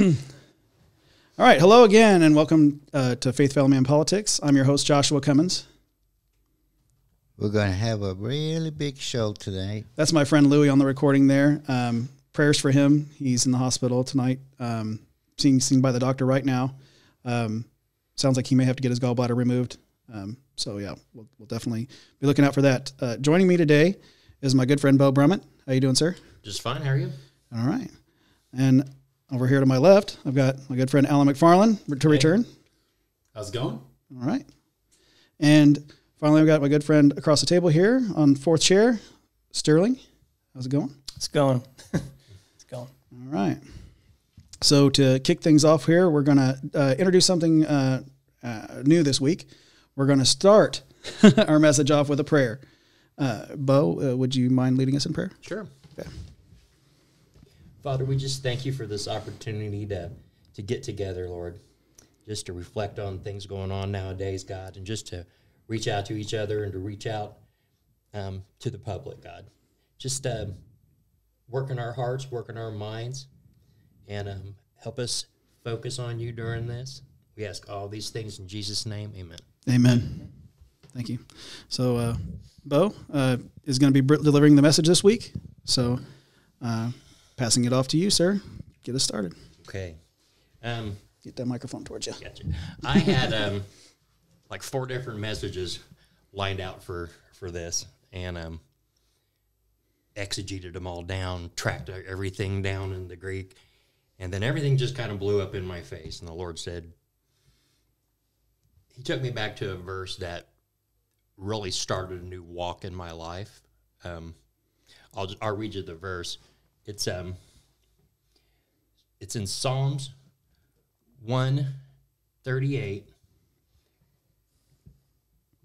All right, hello again, and welcome uh, to Faith Family and Politics. I'm your host, Joshua Cummins. We're going to have a really big show today. That's my friend Louie on the recording there. Um, prayers for him. He's in the hospital tonight, um, being seen by the doctor right now. Um, sounds like he may have to get his gallbladder removed. Um, so yeah, we'll, we'll, definitely be looking out for that. Uh, joining me today is my good friend Bo Brummett. How you doing, sir? Just fine. How are you? All right. And over here to my left, I've got my good friend Alan McFarland to hey. return. How's it going? All right. And finally, I've got my good friend across the table here on fourth chair, Sterling. How's it going? It's going. it's going. All right. So to kick things off here, we're going to uh, introduce something uh, uh, new this week. We're going to start our message off with a prayer. Uh, Bo, uh, would you mind leading us in prayer? Sure. Okay. Father, we just thank you for this opportunity to, to get together, Lord, just to reflect on things going on nowadays, God, and just to reach out to each other and to reach out um, to the public, God. Just uh, work in our hearts, work in our minds, and um, help us focus on you during this. We ask all these things in Jesus' name. Amen. Amen. Thank you. So, uh, Bo uh, is going to be delivering the message this week. So, uh, passing it off to you, sir. Get us started. Okay. Um, Get that microphone towards you. Gotcha. I had um, like four different messages lined out for for this, and um, exegeted them all down, tracked everything down in the Greek, and then everything just kind of blew up in my face. And the Lord said, He took me back to a verse that really started a new walk in my life. Um, I'll just, I'll read you the verse. It's um it's in Psalms 138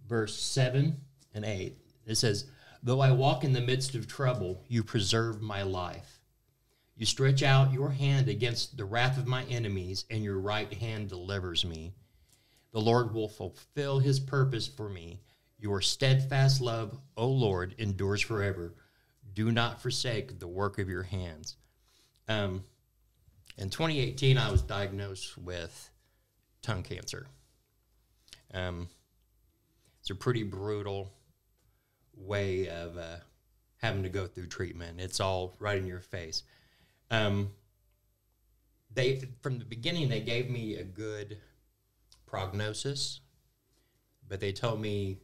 verse 7 and 8. It says, "Though I walk in the midst of trouble, you preserve my life. You stretch out your hand against the wrath of my enemies, and your right hand delivers me. The Lord will fulfill his purpose for me. Your steadfast love, O Lord, endures forever do not forsake the work of your hands. Um, in 2018, I was diagnosed with tongue cancer. Um, it's a pretty brutal way of uh, having to go through treatment. It's all right in your face. Um, they from the beginning they gave me a good prognosis, but they told me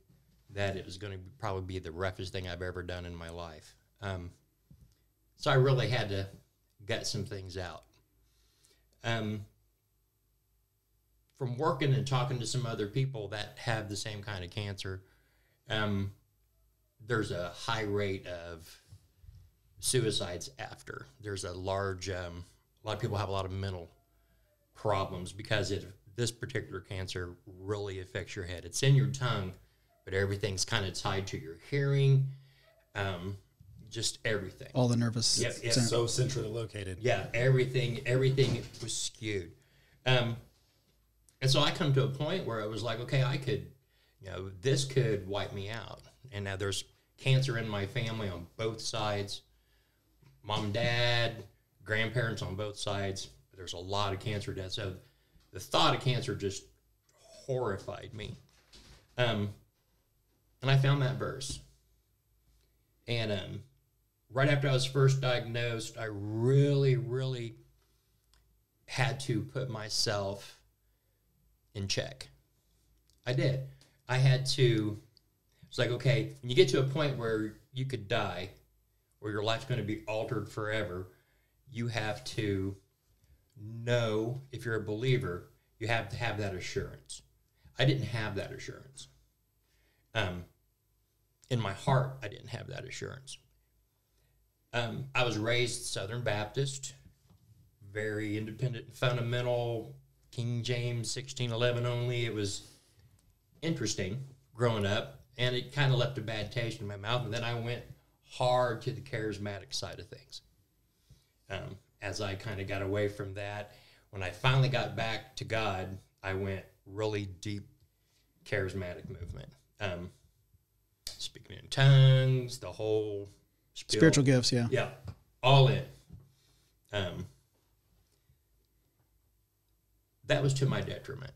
that it was going to probably be the roughest thing I've ever done in my life. Um, so I really had to gut some things out. Um, from working and talking to some other people that have the same kind of cancer, um, there's a high rate of suicides after. There's a large, um, a lot of people have a lot of mental problems because it, this particular cancer really affects your head. It's in your tongue, but everything's kind of tied to your hearing. Um, just everything. All the nervous. Yep, yep. so centrally located. Yeah, everything, everything was skewed. Um, and so I come to a point where I was like, okay, I could, you know, this could wipe me out. And now there's cancer in my family on both sides, mom, dad, grandparents on both sides. There's a lot of cancer deaths. So the thought of cancer just horrified me. Um, and I found that verse. And um, right after I was first diagnosed, I really, really had to put myself in check. I did. I had to, it's like, okay, when you get to a point where you could die, or your life's going to be altered forever, you have to know if you're a believer, you have to have that assurance. I didn't have that assurance. Um, in my heart, I didn't have that assurance. Um, I was raised Southern Baptist, very independent, and fundamental, King James 1611 only. It was interesting growing up, and it kind of left a bad taste in my mouth. And then I went hard to the charismatic side of things. Um, as I kind of got away from that, when I finally got back to God, I went really deep charismatic movement. Um, speaking in tongues, the whole Spiritual gifts, yeah. Yeah, all in. Um, that was to my detriment.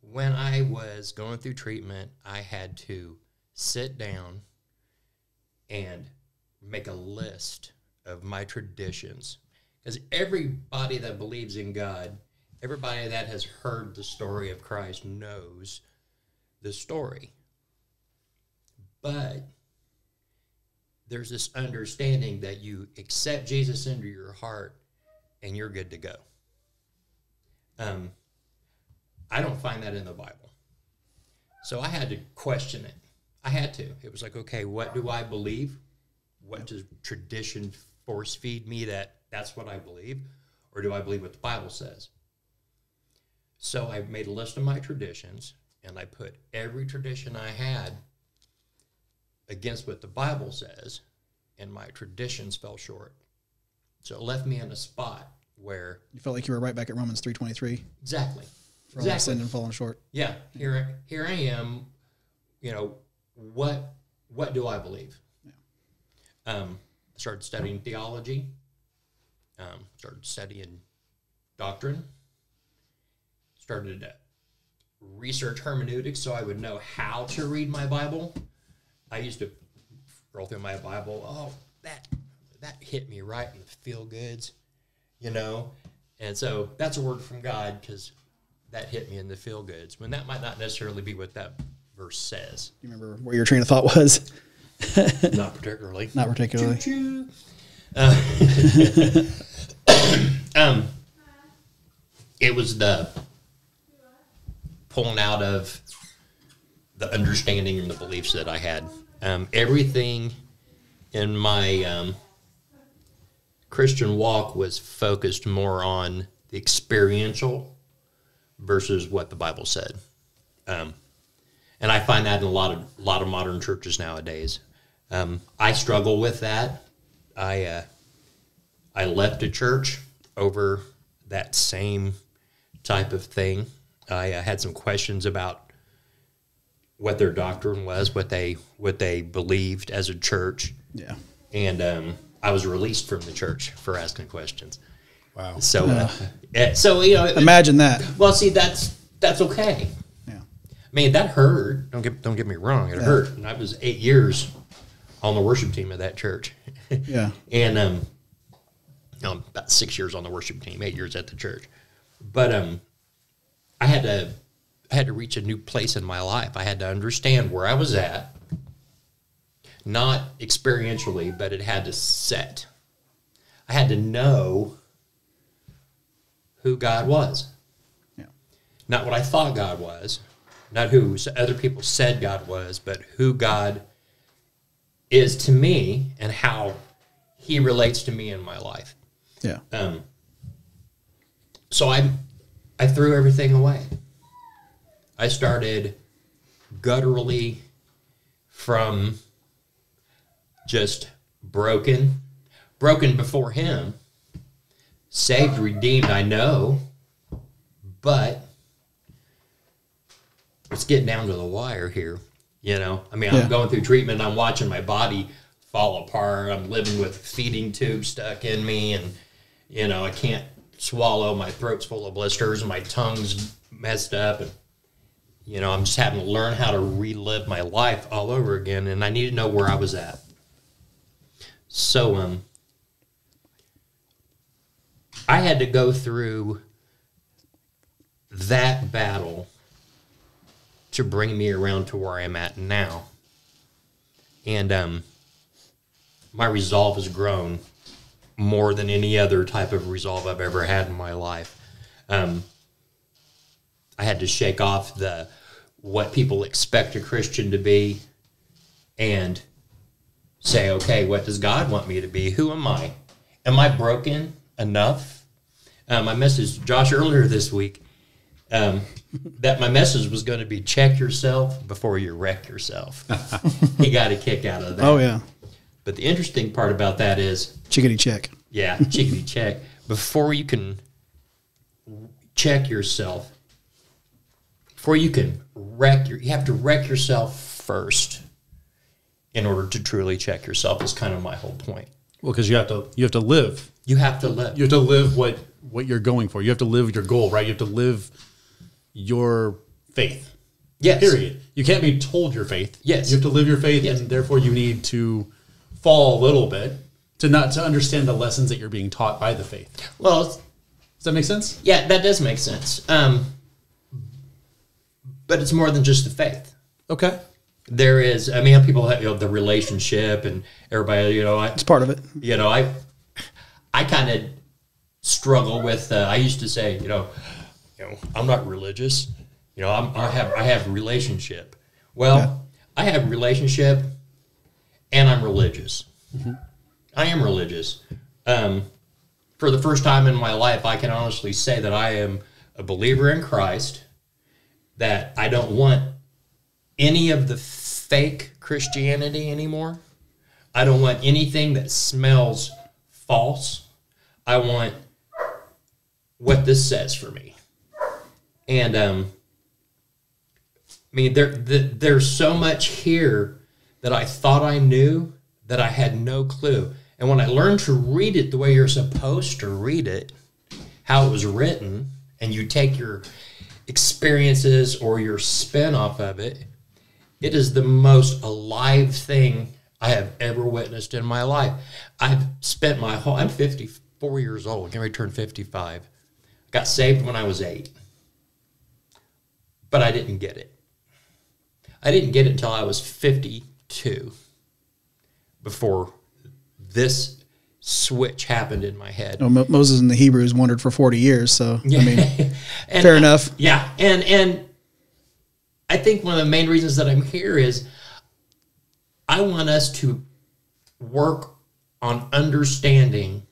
When I was going through treatment, I had to sit down and make a list of my traditions. Because everybody that believes in God, everybody that has heard the story of Christ knows the story. But there's this understanding that you accept Jesus into your heart and you're good to go. Um, I don't find that in the Bible. So I had to question it. I had to. It was like, okay, what do I believe? What does tradition force feed me that that's what I believe? Or do I believe what the Bible says? So I made a list of my traditions and I put every tradition I had against what the Bible says, and my traditions fell short. So it left me in a spot where You felt like you were right back at Romans three twenty three. exactly, For exactly, sin and falling short. yeah. Here, here I am. You know what? What do I believe? Um, started studying theology. Um, started studying doctrine. Started to research hermeneutics so I would know how to read my Bible. I used to roll through my Bible. Oh, that that hit me right in the feel goods, you know. And so that's a word from God because that hit me in the feel goods. When that might not necessarily be what that verse says. Do you remember where your train of thought was? Not particularly. Not particularly. Uh, um, it was the pulling out of the understanding and the beliefs that I had. Um, everything in my um, Christian walk was focused more on the experiential versus what the Bible said. Um, and I find that in a lot of a lot of modern churches nowadays. Um, I struggle with that. I uh, I left a church over that same type of thing. I uh, had some questions about what their doctrine was, what they what they believed as a church, Yeah. and um, I was released from the church for asking questions. Wow. So, uh, eh, so you know, Imagine that. well, see, that's that's okay. Yeah. I mean, that hurt. Don't get don't get me wrong. It hurt. And I was eight years on the worship team of that church, Yeah. and um, no, about six years on the worship team, eight years at the church. But um, I had to I had to reach a new place in my life. I had to understand where I was at, not experientially, but it had to set. I had to know who God was Yeah. not what I thought God was, not who other people said God was, but who God is to me and how He relates to me in my life. Yeah. Um, so I, I threw everything away. I started gutturally from just broken, broken before Him, saved, redeemed. I know, but it's getting down to the wire here. You know, I mean, Yeah. I'm going through treatment. I'm watching my body fall apart. I'm living with feeding tube stuck in me, and you know, I can't swallow. My throat's full of blisters, and my tongue's messed up, and you know, I'm just having to learn how to relive my life all over again. And I need to know where I was at. So, um, I had to go through that battle to bring me around to where I'm at now. And um, my resolve has grown more than any other type of resolve I've ever had in my life. Um, I had to shake off the what people expect a Christian to be and say, okay, what does God want me to be? Who am I? Am I broken enough? Um, I messaged Josh earlier this week um, that my message was going to be check yourself before you wreck yourself. he got a kick out of that. Oh yeah. But the interesting part about that is, Chickadee check. yeah, chickadee check. Before you can check yourself, before you can wreck your, you have to wreck yourself first in order to truly check yourself. Is kind of my whole point. Well, because you have to you have to live. You have to live. You have to live what what you're going for. You have to live your goal, right? You have to live your faith. yes. Period. You can't be told your faith. Yes. You have to live your faith, Yes. and therefore you need to fall a little bit to not to understand the lessons that you're being taught by the faith. Well, Does that make sense? yeah, that does make sense. Um, but it's more than just the faith. Okay. There is, I mean, people have you know, the relationship and everybody, you know, I, It's part of it. you know, I, I kind of struggle with. Uh, I used to say, you know, you know, I'm not religious. You know, I'm, I have I have relationship. Well, I have relationship, and I'm religious. I am religious. Um, for the first time in my life, I can honestly say that I am a believer in Christ. That I don't want any of the fake Christianity anymore. I don't want anything that smells false. I want what this says for me. And um, I mean, there, the, there's so much here that I thought I knew that I had no clue. And when I learned to read it the way you're supposed to read it, how it was written, and you take your experiences or your spin off of it, it is the most alive thing I have ever witnessed in my life. I've spent my whole, I'm 54 years old, I'm going to turn 55. Got saved when I was eight, but I didn't get it. I didn't get it until I was 52 before this switch happened in my head. Mo- Moses and the Hebrews wandered for 40 years. So, I mean, And- fair uh, enough. Yeah, and and I think one of the main reasons that I'm here is I want us to work on understanding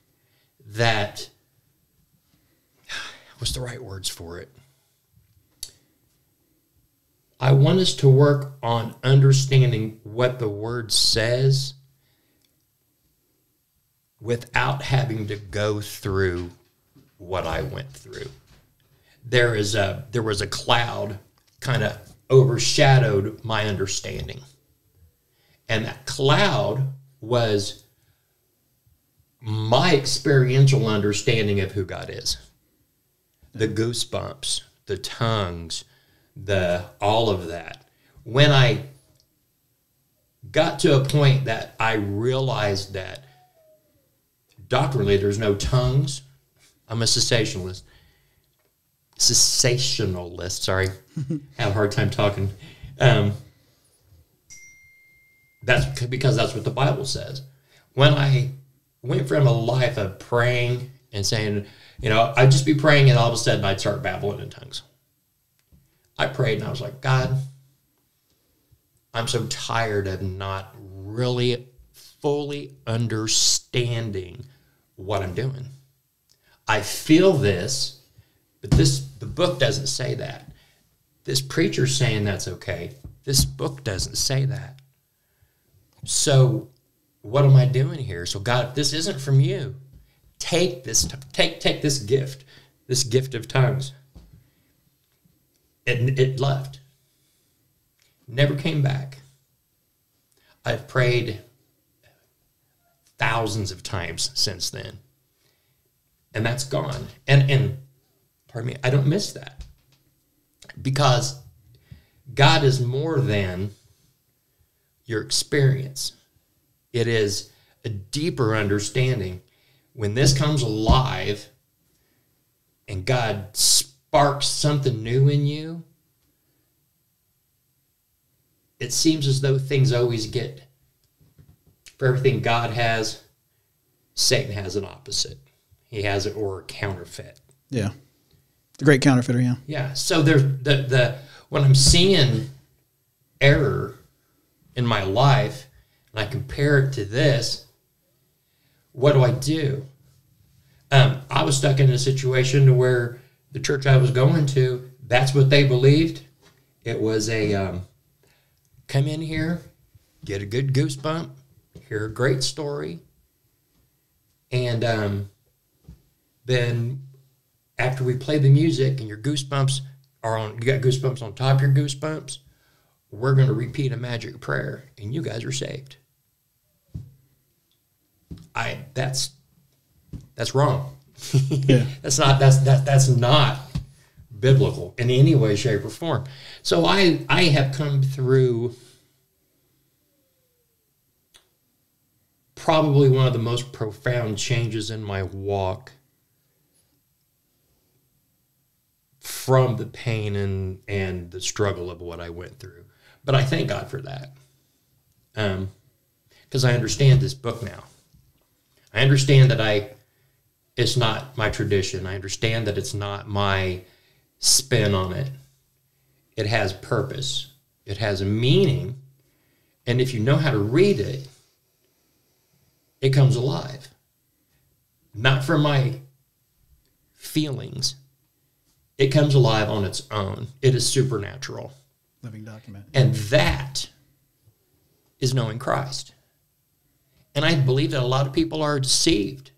that what's the right words for it? I want us to work on understanding what the word says without having to go through what I went through. There is a there was a cloud kind of overshadowed my understanding. And that cloud was my experiential understanding of who god is. The goosebumps the tongues the all of that. When i got to a point that i realized that doctrinally there's no tongues i'm a cessationalist cessationalist. Sorry, have a hard time talking. Um, that's because that's what the Bible says. When I went from a life of praying and saying, you know, I'd just be praying and all of a sudden I'd start babbling in tongues. I prayed and I was like, God, I'm so tired of not really fully understanding what I'm doing. I feel this, but this the book doesn't say that. This preacher's saying that's okay. This book doesn't say that. So what am I doing here? So God, this isn't from you, take this take take this gift, this gift of tongues. It it left. Never came back. I've prayed thousands of times since then. And that's gone. And and pardon me, I don't miss that. Because God is more than your experience. It is a deeper understanding. When this comes alive and God sparks something new in you, it seems as though things always get, for everything God has, Satan has an opposite. He has it or a counterfeit. Yeah. The great counterfeiter. Yeah. Yeah. So there's the the when I'm seeing error in my life and I compare it to this, what do I do? Um, I was stuck in a situation where the church I was going to, that's what they believed. It was a um, come in here, get a good goosebump, hear a great story, and um, then after we play the music and your goosebumps are on you got goosebumps on top of your goosebumps we're going to repeat a magic prayer and you guys are saved i that's that's wrong. Yeah. that's not that's that that's not biblical in any way, shape, or form. So I I have come through probably one of the most profound changes in my walk from the pain and and the struggle of what I went through. But I thank God for that. Um because I understand this book now. I understand that I it's not my tradition. I understand that it's not my spin on it. It has purpose. It has a meaning. And if you know how to read it, it comes alive. Not from my feelings. It comes alive on its own. It is supernatural. Living document. And that is knowing Christ. And I believe that a lot of people are deceived.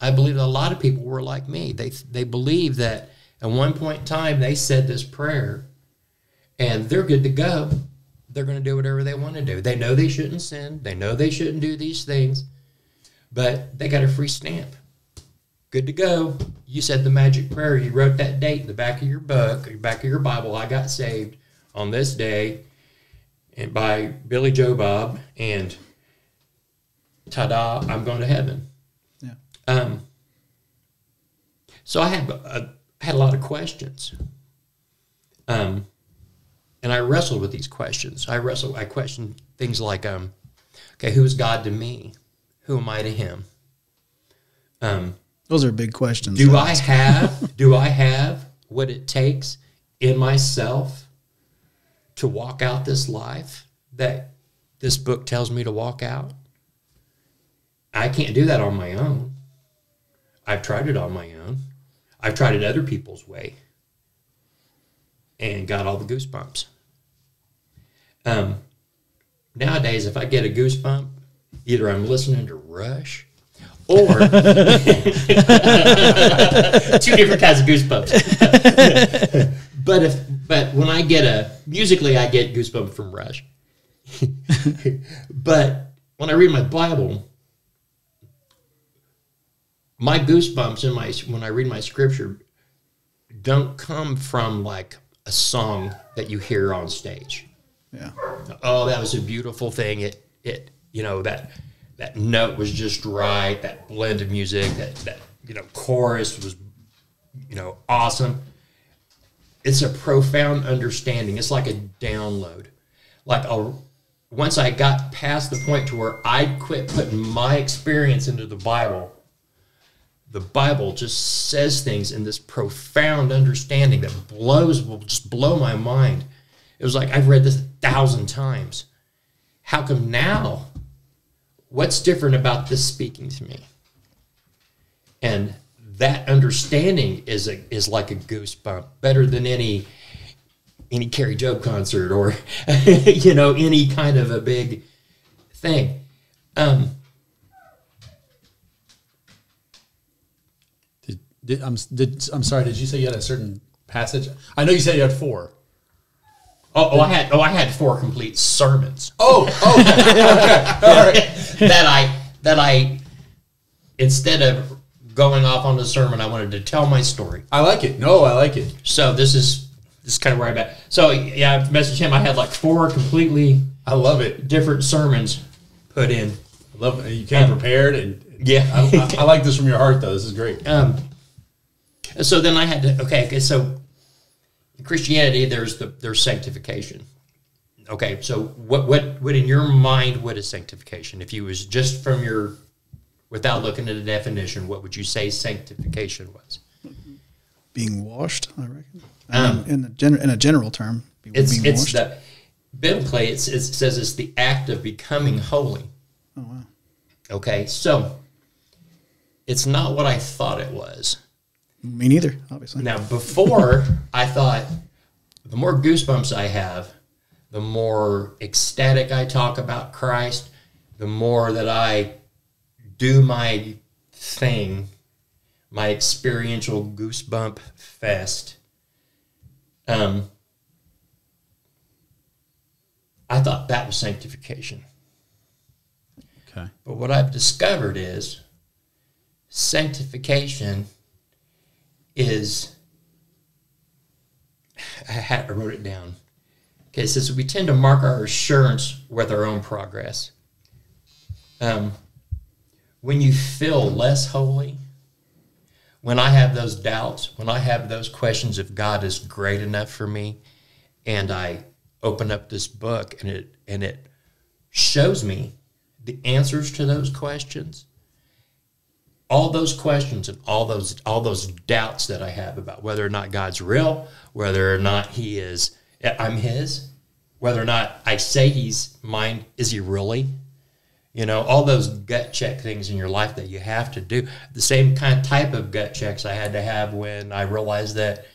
I believe that a lot of people were like me. They they believe that at one point in time they said this prayer and they're good to go. They're going to do whatever they want to do. They know they shouldn't sin. They know they shouldn't do these things. But they got a free stamp. Good to go. You said the magic prayer. You wrote that date in the back of your book, or back of your Bible. I got saved on this day and by Billy Joe Bob and ta-da, I'm going to heaven. Yeah. Um, so I had a, I had a lot of questions. Um, and I wrestled with these questions. I wrestled. I questioned things like, um, okay, who is God to me? Who am I to Him? Um, Those are big questions. do I have do I have what it takes in myself to walk out this life that this book tells me to walk out? I can't do that on my own. I've tried it on my own. I've tried it other people's way and got all the goosebumps. Um, nowadays, if I get a goosebump, either I'm listening to Rush or two different kinds of goosebumps. but if but when I get a musically, I get goosebumps from Rush. but when I read my Bible, my goosebumps in my when I read my scripture don't come from like a song that you hear on stage. Yeah. oh that was a beautiful thing. It it you know that that note was just right that blend of music that that you know chorus was you know awesome. It's a profound understanding. It's like a download. Like a once i got past the point to where i quit putting my experience into the bible the bible just says things in this profound understanding that blows will just blow my mind. It was like i've read this a thousand times. How come now? What's different about this speaking to me? And that understanding is a, is like a goosebump better than any any Carrie Job concert or you know any kind of a big thing. Um, Did, I'm, did, I'm sorry, did you say you had a certain passage? I know you said you had four. oh, oh I had oh I had four complete sermons Oh, oh, that I that I instead of going off on the sermon I wanted to tell my story I like it. No, I like it. So this is this is kind of where I'm at. So yeah, I messaged him. I had like four completely I love it. different sermons put in. I love it. You came prepared, and Yeah. I, I, I like this from your heart, though. This is great. Um, so then I had to okay. okay, So in Christianity, there's the there's sanctification. Okay, so what what what in your mind what is sanctification? If you was just from your without looking at a definition, what would you say sanctification was? Being washed, I reckon. Um, Um, in, the gen- in a general term, be- It's being it's washed. the biblically it's, it says it's the act of becoming holy. oh, wow. Okay, so it's not what I thought it was. Me neither, obviously. Now, before I thought the more goosebumps I have, the more ecstatic I talk about Christ, the more that I do my thing, my experiential goosebump fest. Um, I thought that was sanctification. Okay. But what I've discovered is sanctification is I, had, I wrote it down. Okay, it says we tend to mark our assurance with our own progress. Um, when you feel less holy, when I have those doubts, when I have those questions if God is great enough for me, and I open up this book and it and it shows me the answers to those questions, all those questions and all those all those doubts that I have about whether or not God's real, whether or not He is I'm His, whether or not I say He's mine, is He really? You know, all those gut check things in your life that you have to do. The same kind type of gut checks I had to have when I realized that,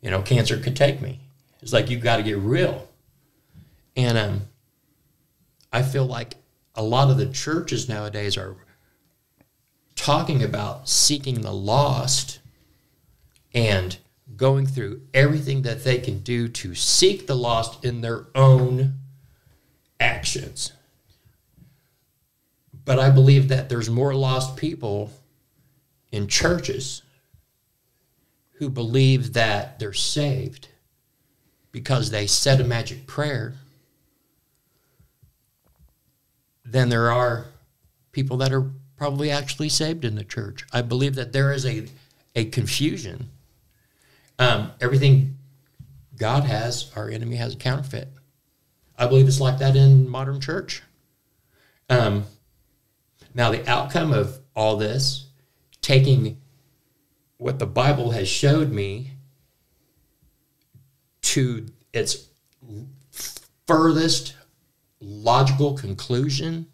you know, cancer could take me. It's like you've got to get real. And um, I feel like a lot of the churches nowadays are talking about seeking the lost and going through everything that they can do to seek the lost in their own actions. But I believe that there's more lost people in churches who believe that they're saved because they said a magic prayer than there are people that are probably actually saved in the church. I believe that there is a, a confusion. Um, everything God has, our enemy has a counterfeit. I believe it's like that in modern church. Um, now, the outcome of all this, taking what the Bible has showed me to its furthest logical conclusion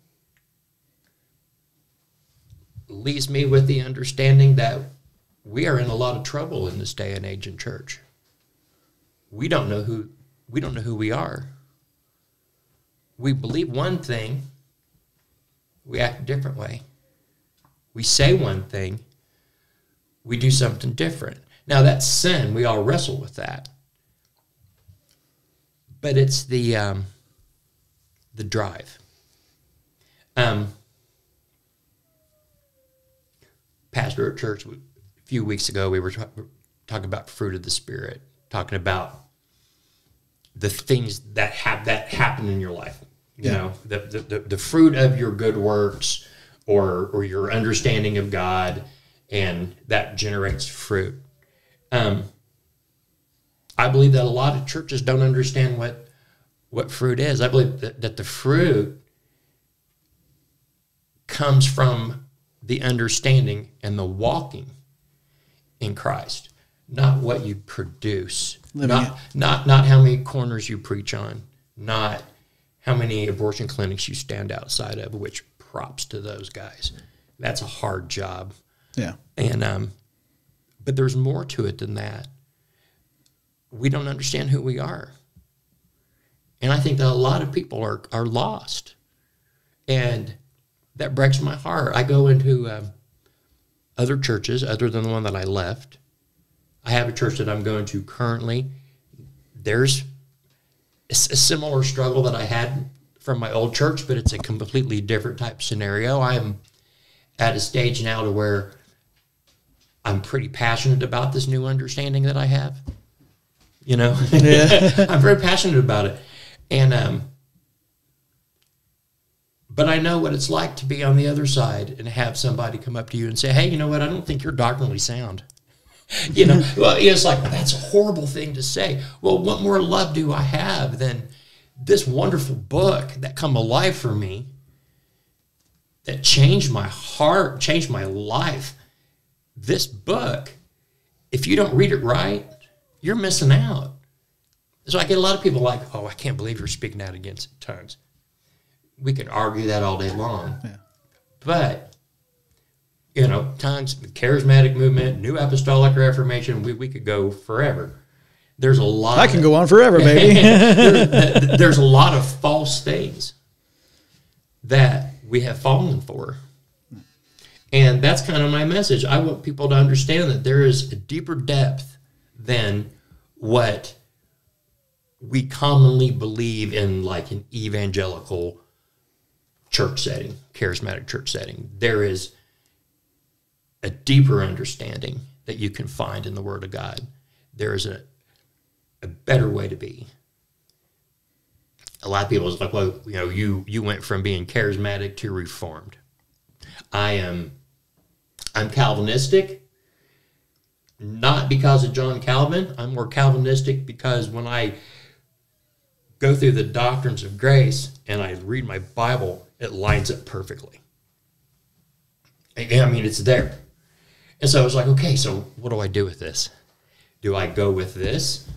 leaves me with the understanding that we are in a lot of trouble in this day and age in church. We don't know who we don't know who we are. We believe one thing, we act a different way. We say one thing, we do something different. Now that's sin. We all wrestle with that. But it's the um, the drive. Um, pastor at church a few weeks ago, we were ta- talking about fruit of the spirit, talking about the things that have that happen in your life. You Yeah. know, the, the, the, the fruit of your good works or or your understanding of God, and that generates fruit. Um, I believe that a lot of churches don't understand what what fruit is. I believe that, that the fruit comes from the understanding and the walking in Christ, not what you produce, Living not, it. not not how many corners you preach on, not how many abortion clinics you stand outside of. Which props to those guys. That's a hard job. Yeah. And um, but there's more to it than that. We don't understand who we are, and I think that a lot of people are are lost, and that breaks my heart. I go into um, other churches other than the one that I left. I have a church that I'm going to currently. There's a similar struggle that I had from my old church, but it's a completely different type of scenario. I'm at a stage now to where I'm pretty passionate about this new understanding that I have. You know, I'm very passionate about it, and um, but I know what it's like to be on the other side and have somebody come up to you and say, "Hey, you know what? I don't think you're doctrinally sound." you know, well, it's like that's a horrible thing to say. Well, what more love do I have than this wonderful book that come alive for me? That changed my heart, changed my life. This book, if you don't read it right, you're missing out. So I get a lot of people like, "Oh, I can't believe you're speaking out against tongues." We could argue that all day long, Yeah. but you know, times the charismatic movement, new apostolic reformation, we, we could go forever. There's a lot. I of- can go on forever, baby. there- th- there's a lot of false things that we have fallen for. And that's kind of my message. I want people to understand that there is a deeper depth than what we commonly believe in, like an evangelical church setting, charismatic church setting. There is a deeper understanding that you can find in the Word of God. There is a, a better way to be. A lot of people is like, well, you know, you you went from being charismatic to reformed. I am I'm Calvinistic, not because of John Calvin. I'm more Calvinistic because when I go through the doctrines of grace and I read my Bible, it lines up perfectly. I mean, it's there. And so I was like, okay, so what do I do with this? Do I go with this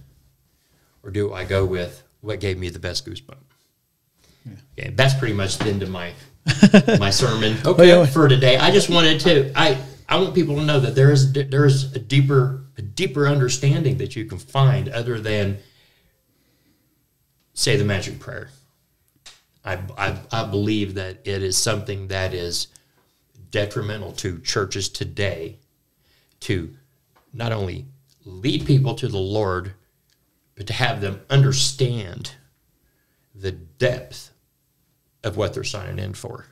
or do I go with what gave me the best goosebump? Okay, that's pretty much the end of my my sermon oh, Okay. for today. I just wanted to I I want people to know that there is there is a deeper a deeper understanding that you can find other than say the magic prayer. I, I, I believe that it is something that is detrimental to churches today to not only lead people to the Lord, but to have them understand the depth of what they're signing in for.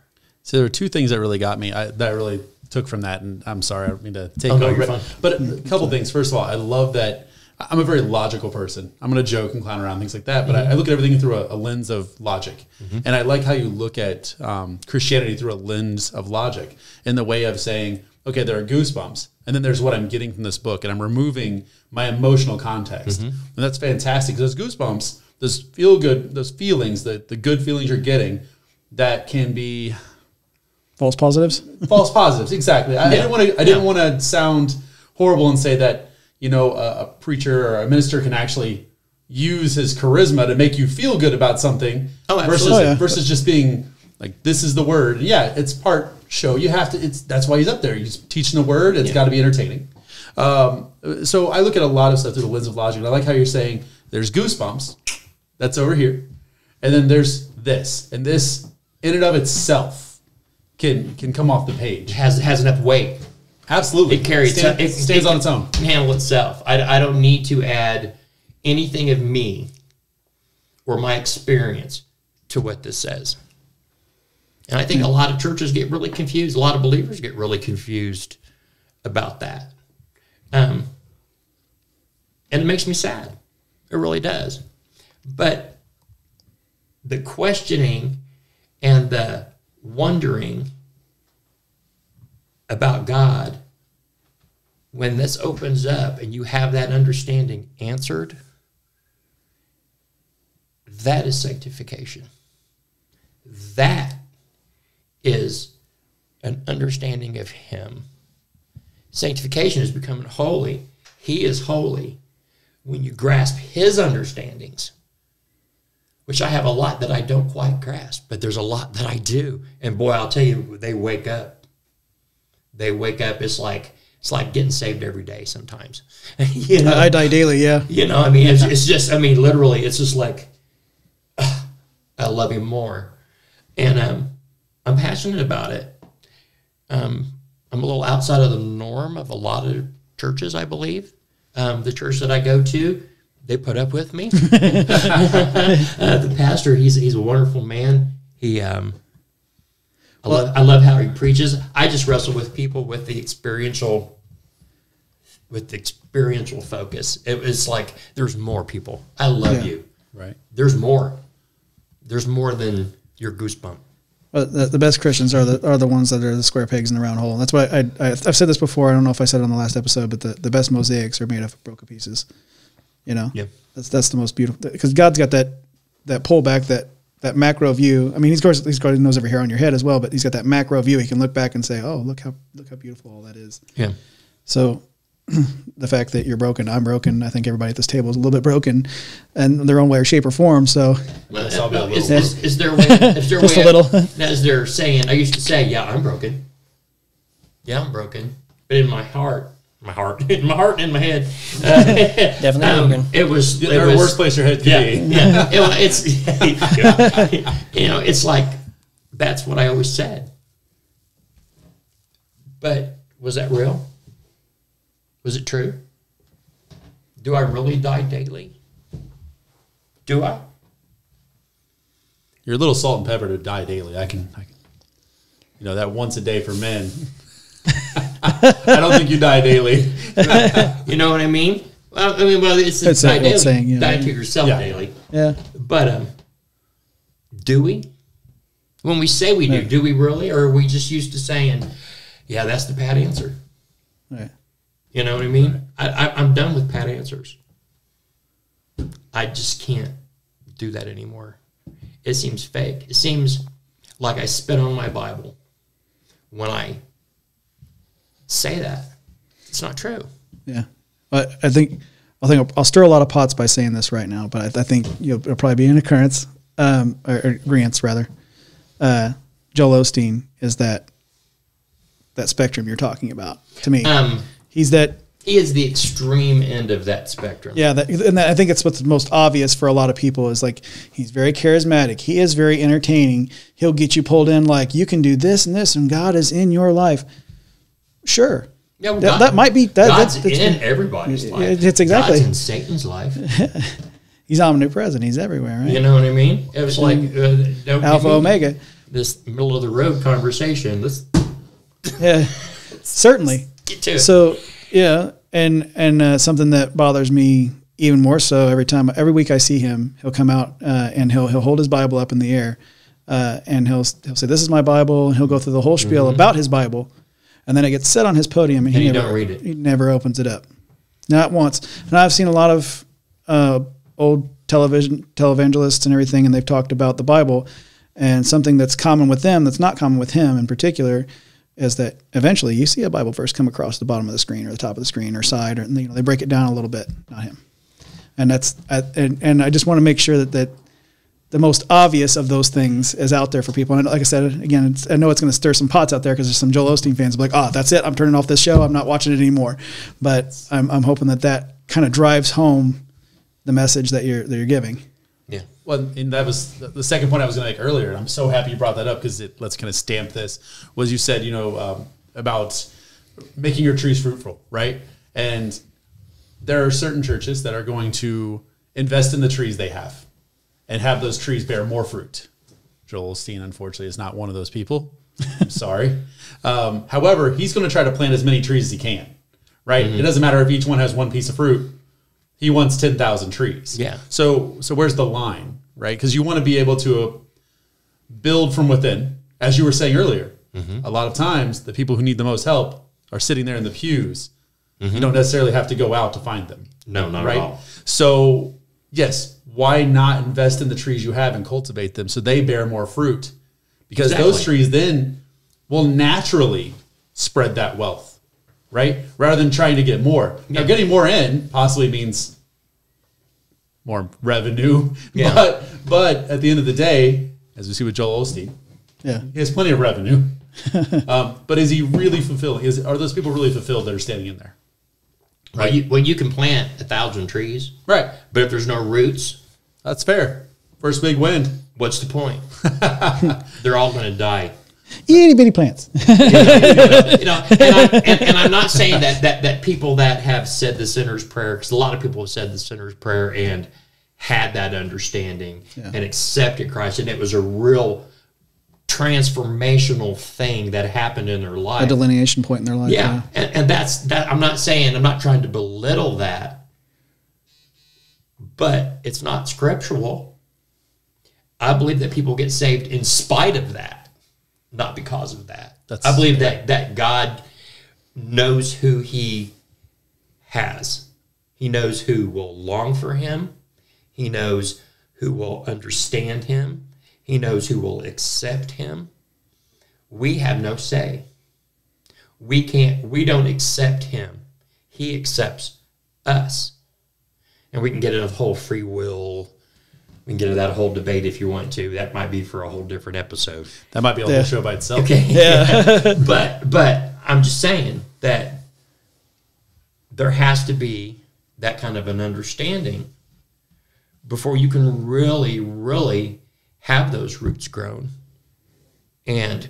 So there were two things that really got me. I, that I really took from that, and I'm sorry, I don't mean to take Oh, no, over. you're but- fine. But a couple things. First of all, I love that. I'm a very logical person. I'm going to joke and clown around things like that, but I, I look at everything through a, a lens of logic, and I like how you look at um, Christianity through a lens of logic in the way of saying, okay, there are goosebumps, and then there's what I'm getting from this book, and I'm removing my emotional context, and that's fantastic. Because Those goosebumps, those feel good, those feelings, the the good feelings you're getting, that can be False positives. false positives exactly I, I didn't want to i didn't want to sound horrible and say that you know a, a preacher or a minister can actually use his charisma to make you feel good about something Oh, versus absolutely. Oh, yeah. versus just being like this is the word. Yeah it's part show. You have to it's that's why he's up there. He's teaching the word. It's got to be entertaining. Um, so i look at a lot of stuff through the lens of logic. And i like how you're saying there's goosebumps. That's over here. And then there's this. And this in and of itself can can come off the page. Has has enough weight. Absolutely, It carries Stand- it stands it on its own. can Handle itself. I, I don't need to add anything of me or my experience to what this says. And I think a lot of churches get really confused. A lot of believers get really confused about that. Um, and it makes me sad. It really does. But the questioning and the wondering about God, when this opens up and you have that understanding answered, that is sanctification. That is an understanding of Him. Sanctification is becoming holy. He is holy when you grasp His understandings, which I have a lot that I don't quite grasp, but there's a lot that I do. And boy, I'll tell you, they wake up. They wake up. It's like it's like getting saved every day. Sometimes, you know. I, die daily. Yeah. You know, I mean, it's, it's just, I mean, literally, it's just like, "Ah, I love him more. And um, I'm passionate about it. Um, I'm a little outside of the norm of a lot of churches, I believe. Um, the church that I go to, they put up with me. uh, the pastor, he's, he's a wonderful man. He, um, I, love, I love how he preaches. I just wrestle with people with the experiential with the experiential focus. It was like there's more people. I love Yeah. you. Right. There's more. There's more than your goosebump. Well, the, the best Christians are the are the ones that are the square pegs in the round hole. That's why I, I I've said this before. I don't know if I said it on the last episode, but the, the best mosaics are made of broken pieces. You know, Yeah. that's that's the most beautiful because God's got that that pull back that that macro view. I mean, he's of course he's got he knows every hair on your head as well, but he's got that macro view. He can look back and say, "Oh, look how look how beautiful all that is." Yeah. So the fact that you're broken, I'm broken. I think everybody at this table is a little bit broken, in their own way or shape or form. So Well, all be a is, little. is, is there a way? Is there a Just way a little. Of, as they're saying, I used to say, "Yeah, I'm broken." Yeah, I'm broken, but in my heart, my heart, in my heart, and in my head, uh, Definitely um, broken. It was. Yeah, it the worst place your head could yeah, be. yeah. It wa- it's you know, it's like that's what I always said. But was that real? Was it true? Do I really die daily? Do I? You're a little salt and pepper to die daily. I can. I can you know, that once a day for men. I don't think you die daily. You know what I mean? Well, I mean, well, it's, It's die that daily. saying, yeah. Die to yourself Yeah. daily. Yeah. But um, do we? When we say we do, do we really, or are we just used to saying, "Yeah, that's the pat answer"? Right. You know what I mean? I, I, I'm done with pat answers. I just can't do that anymore. It seems fake. It seems like I spit on my Bible when I say that. It's not true. Yeah, but I think I think I'll, I'll stir a lot of pots by saying this right now. But I, I think you'll it'll probably be an occurrence, um, or, or rather. Uh, Joel Osteen is that that spectrum you're talking about. To me, Um, he's that. he is the extreme end of that spectrum. Yeah, that, and that, I think it's what's most obvious for a lot of people is like he's very charismatic. He is very entertaining. He'll get you pulled in like you can do this and this, and God is in your life. Sure, Yeah, well, that, God- that might be that, God's that's, that's in everybody's life. it's exactly- God's in Satan's life. he's omnipresent. He's everywhere, right? You know what I mean? It was like uh, don't Alpha Omega. This middle of the road conversation. Let's Yeah, certainly. get to it. So yeah, and and uh, something that bothers me even more so every time every week I see him, he'll come out uh, and he'll he'll hold his Bible up in the air, uh, and he'll he'll say, "This is my Bible," and he'll go through the whole spiel about his Bible, and then it gets set on his podium, and, And he never don't read it. He never opens it up, not once. And I've seen a lot of uh, old television televangelists and everything, and they've talked about the Bible, and something that's common with them that's not common with him in particular is that eventually you see a Bible verse come across the bottom of the screen or the top of the screen or side, or you know, they break it down a little bit, not him. And that's I, and and I just want to make sure that that the most obvious of those things is out there for people. And like I said, again, it's, I know it's going to stir some pots out there because there's some Joel Osteen fans like, oh, that's it, I'm turning off this show, I'm not watching it anymore. But I'm I'm hoping that that kind of drives home the message that you're that you're giving. yeah. Well, and that was the- the second point I was going to make earlier. And I'm so happy you brought that up because it let's kind of stamp this. Was you said you know um, about making your trees fruitful, right? And there are certain churches that are going to invest in the trees they have and have those trees bear more fruit. Joel Osteen, unfortunately, is not one of those people. I'm sorry. Um, however, he's going to try to plant as many trees as he can, right? It doesn't matter if each one has one piece of fruit. He wants 10,000 trees. Yeah. So, so where's the line, right? Because you want to be able to uh, build from within. As you were saying earlier, a lot of times the people who need the most help are sitting there in the pews. You don't necessarily have to go out to find them No, not right? at all. So, yes, why not invest in the trees you have and cultivate them so they bear more fruit? Because those trees then will naturally spread that wealth, right? Rather than trying to get more. Now, getting more in possibly means more revenue, Yeah. but but at the end of the day, as we see with Joel Osteen, Yeah. he has plenty of revenue. um, but is he really fulfilling? Is are those people really fulfilled that are standing in there? Well, you, well, you can plant a thousand trees, Right. but if there's no roots, That's fair. First big wind. what's the point? They're all going to die. Itty bitty plants. you know, and, I, and, and I'm not saying that, that that people that have said the sinner's prayer, because a lot of people have said the sinner's prayer and had that understanding and accepted Christ, and it was a real transformational thing that happened in their life. a delineation point in their life. yeah, and, and that's that. I'm not saying I'm not trying to belittle that, but it's not scriptural. I believe that people get saved in spite of that, not because of that. That's- I believe that that God knows who He has. He knows who will long for Him. He knows who will understand Him. He knows who will accept Him. We have no say. We can't. We don't accept Him. He accepts us, and we can get into the whole free will. We can get into that whole debate if you want to. That might be for a whole different episode. That might be a whole Yeah. show by itself. Okay. Yeah. but but I'm just saying that there has to be that kind of an understanding before you can really, really have those roots grown and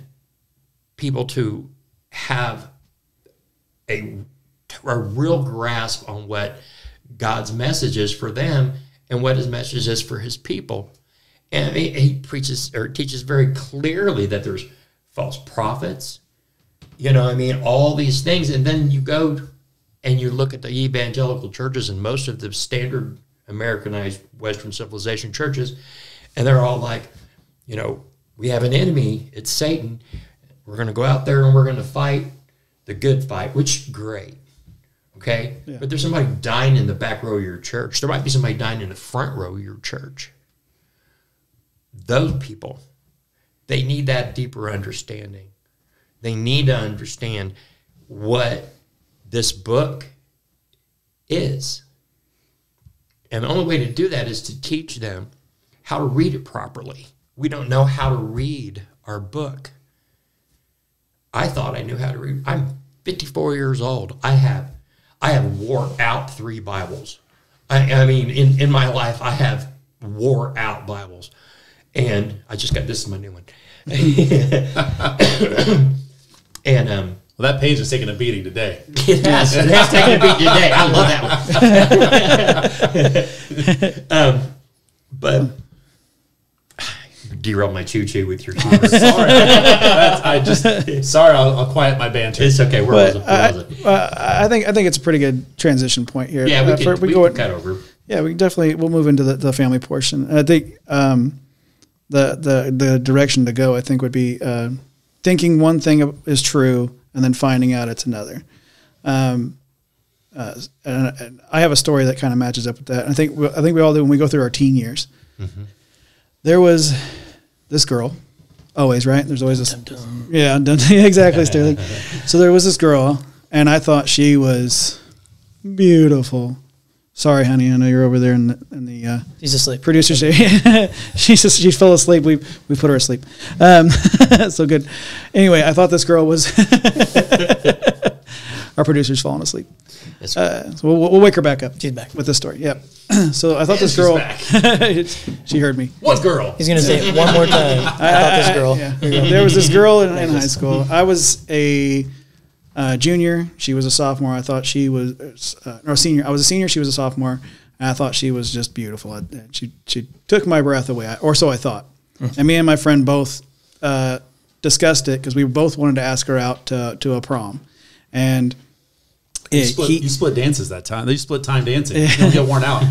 people to have a, a real grasp on what God's message is for them and what his message is for his people. And he, he preaches or teaches very clearly that there's false prophets. You know, I mean, all these things. And then you go and you look at the evangelical churches and most of the standard Americanized Western civilization churches, and they're all like, you know, we have an enemy, it's Satan. We're going to go out there and we're going to fight the good fight, which great. Okay? But there's somebody dying in the back row of your church. There might be somebody dying in the front row of your church. Those people, they need that deeper understanding. They need to understand what this book is. And the only way to do that is to teach them how to read it properly. We don't know how to read our book. I thought I knew how to read. I'm 54 years old. I have I have wore out three Bibles. I, I mean, in, in my life, I have wore out Bibles. And I just got this is my new one. and um, Well, that page is taking a beating today. it has. It has taken a beating today. I love that one. um, but derailed my choo choo with your humor. sorry, I just sorry. I'll, I'll quiet my banter. It's okay. Where was it? Where I, was it? uh, I think I think it's a pretty good transition point here. Yeah, we Uh, could, for- we go could cut over. Yeah, we definitely we'll move into the, the family portion. I think um, the the the direction to go, I think, would be uh, thinking one thing is true and then finding out it's another. Um, uh, and, and I have a story that kind of matches up with that. I think we, I think we all do when we go through our teen years. There was this girl, always right. There's always this. Yeah, dun- yeah, exactly, Sterling. so there was this girl, and I thought she was beautiful. Sorry, honey. I know you're over there in the, in the uh, He's asleep. producer. she just she fell asleep. We we put her asleep. Um, so good. Anyway, I thought this girl was. Our producer's falling asleep. That's Uh, so we'll, we'll wake her back up. She's back. with this story. Yep. so I thought this she's girl. back. she heard me. What girl? He's gonna say it one more time. I thought this girl. Yeah. There was this girl in, in high school. I was a uh, junior. She was a sophomore. I thought she was, uh, or senior. I was a senior. She was a sophomore. And I thought she was just beautiful. I, she she took my breath away, or so I thought. And me and my friend both uh, discussed it because we both wanted to ask her out to, to a prom, and You split, he- you split dances that time. They split time dancing. You don't get worn out.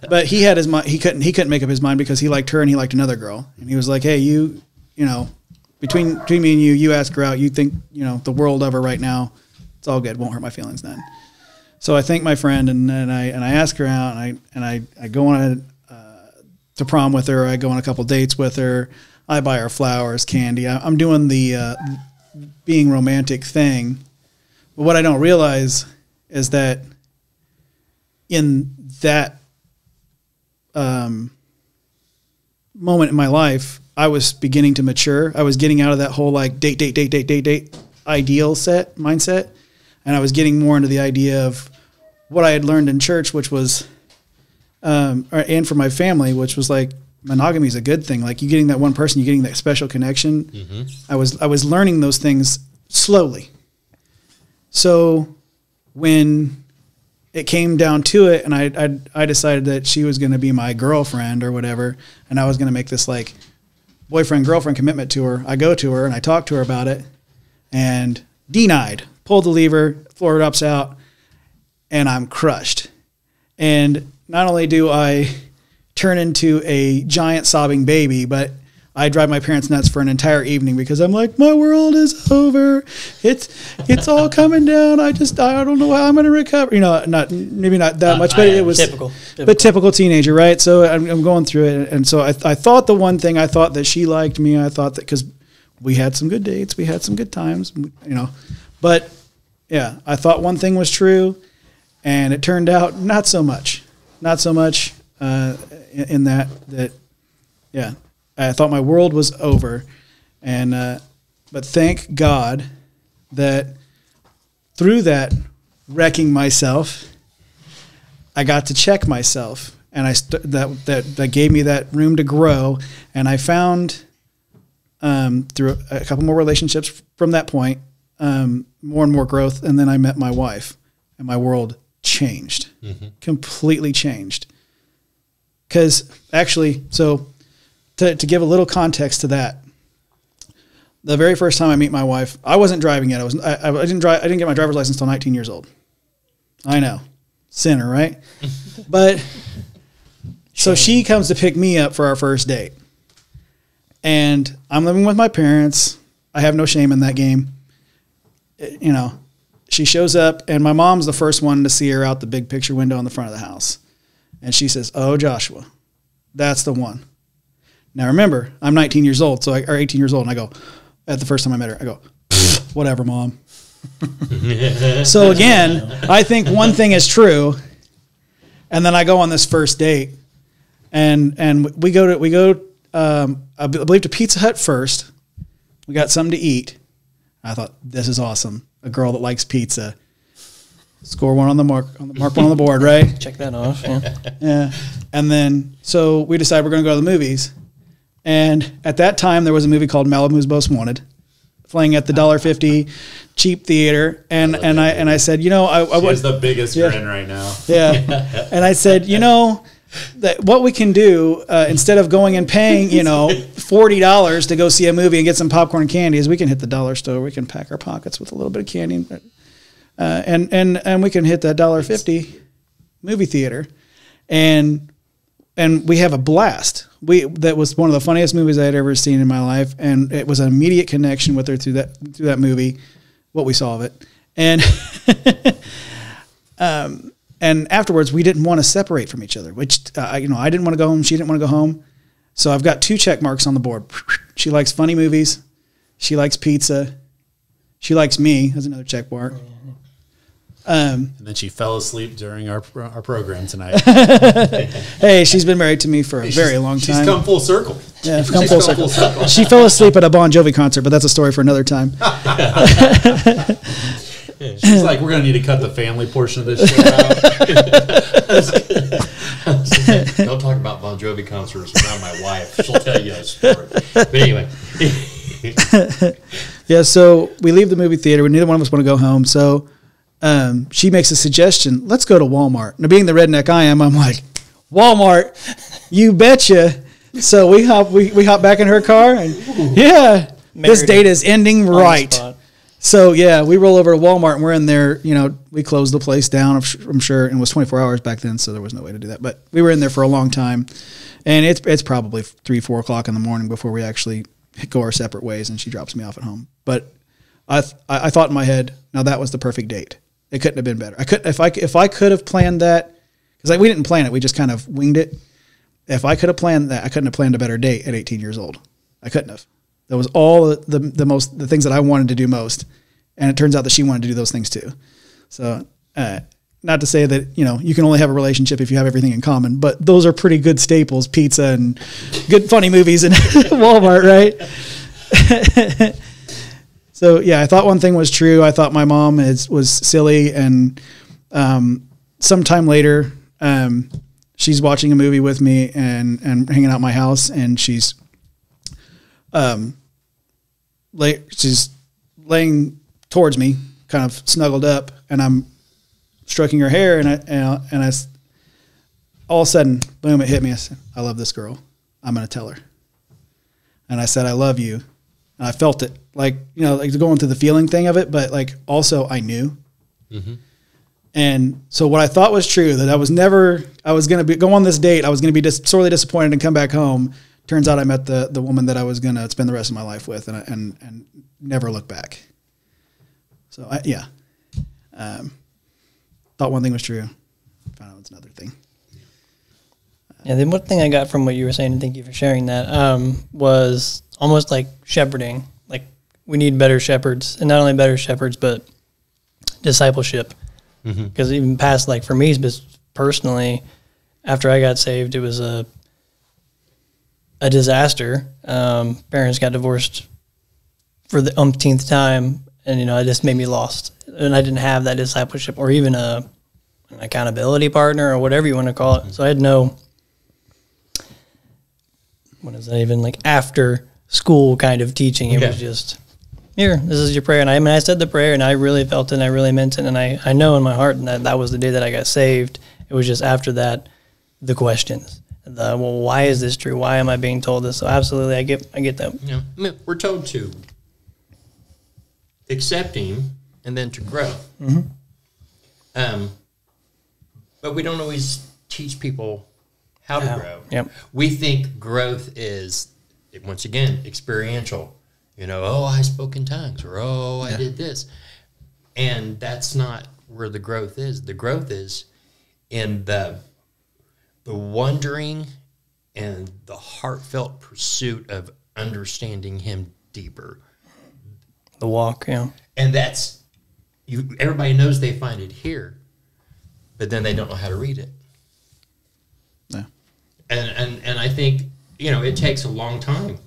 but he had his mind. He couldn't. He couldn't make up his mind because he liked her and he liked another girl. And he was like, "Hey, you, you know, between between me and you, you ask her out. You think you know the world of her right now. It's all good. Won't hurt my feelings then." So I thank my friend and, and I and I ask her out and I and I, I go on a, uh, to prom with her. I go on a couple dates with her. I buy her flowers, candy. I, I'm doing the uh, being romantic thing. But what I don't realize is that in that um, moment in my life, I was beginning to mature. I was getting out of that whole like date, date, date, date, date, date ideal set mindset, and I was getting more into the idea of what I had learned in church, which was, um, or, and for my family, which was like monogamy is a good thing. Like you getting that one person, you getting that special connection. I was I was learning those things slowly. So when it came down to it, and I I, I decided that she was going to be my girlfriend or whatever, and I was going to make this like boyfriend girlfriend commitment to her. I go to her and I talk to her about it, and denied. Pulled the lever, floor ups out, and I'm crushed. And not only do I turn into a giant sobbing baby, but I drive my parents nuts for an entire evening because I'm like, my world is over. It's it's all coming down. I just I don't know how I'm going to recover. You know, not maybe not that much, but it was Typical. but typical teenager, right? So I'm, I'm going through it, and so I, I thought the one thing I thought that she liked me. I thought that because we had some good dates, we had some good times, you know. But yeah, I thought one thing was true, and it turned out not so much, not so much uh, in, in that that yeah, I thought my world was over, and uh, but thank God that through that wrecking myself. I got to check myself, and I st- that that that gave me that room to grow, and I found um, through a couple more relationships from that point, um, more and more growth, and then I met my wife, and my world changed, completely changed. Because actually, so to to give a little context to that, the very first time I meet my wife, I wasn't driving yet. I was I, I didn't drive. I didn't get my driver's license until 19 years old. I know, sinner, right? but so she comes to pick me up for our first date, and I'm living with my parents. I have no shame in that game. Eh, You know, she shows up, and my mom's the first one to see her out the big picture window in the front of the house, and she says, "Oh, Joshua, that's the one." Now remember, I'm 19 years old, so I, or 18 years old, and I go at the first time I met her, I go, whatever, mom. so again, I think one thing is true, and then I go on this first date, and and we go to we go um, I believe to Pizza Hut first. We got something to eat. I thought this is awesome. A girl that likes pizza. Score one on the mark on the mark one on the board, right? Check that off. Yeah. Yeah. And then so we decide we're going to go to the movies. And at that time there was a movie called Malibu's Most Wanted playing at the dollar fifty cheap theater and and I and I said, you know, I, I has the biggest Yeah. grin right now. yeah. And I said, you know, that what we can do uh, instead of going and paying, you know, forty dollars to go see a movie and get some popcorn and candy, is we can hit the dollar store. We can pack our pockets with a little bit of candy, uh, and and and we can hit that dollar fifty movie theater, and and we have a blast. We that was one of the funniest movies I had ever seen in my life, and it was an immediate connection with her through that through that movie, what we saw of it, and and afterwards we didn't want to separate from each other which uh, you know i didn't want to go home she didn't want to go home. So i've got two check marks on the board. She likes funny movies. She likes pizza. She likes me as another check mark um, And then she fell asleep during our our program tonight. hey she's been married to me for a very long She's time come full circle. yeah, come She's full come circle. full circle. she fell asleep at a bon jovi concert but that's a story for another time She's like, we're gonna need to cut the family portion of this show out. Don't talk about Bon Jovi concerts around my wife. She'll tell you a story. But anyway, Yeah, so we leave the movie theater. Neither one of us want to go home. So um, she makes a suggestion. Let's go to Walmart. Now, being the redneck I am, I'm like, Walmart, you betcha. So we hop we, we hop back in her car and yeah, this date is ending right. So yeah, we roll over to Walmart and we're in there. You know, we closed the place down. I'm sure, and it was 24 hours back then, so there was no way to do that. But we were in there for a long time, and it's it's probably three four o'clock in the morning before we actually go our separate ways, and she drops me off at home. But I th- I I thought in my head, now that was the perfect date. It couldn't have been better. I could if I if I could have planned that because like we didn't plan it, we just kind of winged it. If I could have planned that, I couldn't have planned a better date at 18 years old. I couldn't have. That was all the the most the things that I wanted to do most, and it turns out that she wanted to do those things too. So, uh, not to say that you know you can only have a relationship if you have everything in common, but those are pretty good staples: pizza and good funny movies and Walmart, right? so yeah, I thought one thing was true. I thought my mom is was silly, and um, sometime later, um, she's watching a movie with me and and hanging out my house, and she's um, lay, she's laying towards me, kind of snuggled up, and I'm stroking her hair, and I and I, and I all of a sudden, boom, it hit me. I said, "I love this girl. I'm going to tell her." And I said, "I love you," and I felt it, like you know, like going through the feeling thing of it, but like also I knew. And so what I thought was true that I was never I was going to be go on this date. I was going to be dis- sorely disappointed and come back home. Turns out I met the the woman that I was going to spend the rest of my life with, and and and never look back. So I, yeah, um, thought one thing was true. Found out it's another thing. Yeah, the one thing I got from what you were saying, and thank you for sharing that, um, was almost like shepherding. Like we need better shepherds, and not only better shepherds, but discipleship. Because even past, like for me personally, after I got saved, it was a a disaster. Um, parents got divorced for the umpteenth time, and you know, it just made me lost, and I didn't have that discipleship or even a an accountability partner or whatever you want to call it. So I had no what is that even like after school kind of teaching. It was just here, this is your prayer. And I, I mean, I said the prayer and I really felt it and I really meant it. And I, I know in my heart that that was the day that I got saved. It was just after that, the questions. The, well, why is this true? Why am I being told this? So absolutely, I get, I get that. know, I mean, we're told to accept Him and then to grow. Um, but we don't always teach people how to grow. Yep. We think growth is, once again, experiential. You know, oh, I spoke in tongues, or oh, I did this. And that's not where the growth is. The growth is in the the wondering and the heartfelt pursuit of understanding him deeper. The walk, yeah. And that's you everybody knows they find it here, but then they don't know how to read it. Yeah. And and and I think, you know, it takes a long time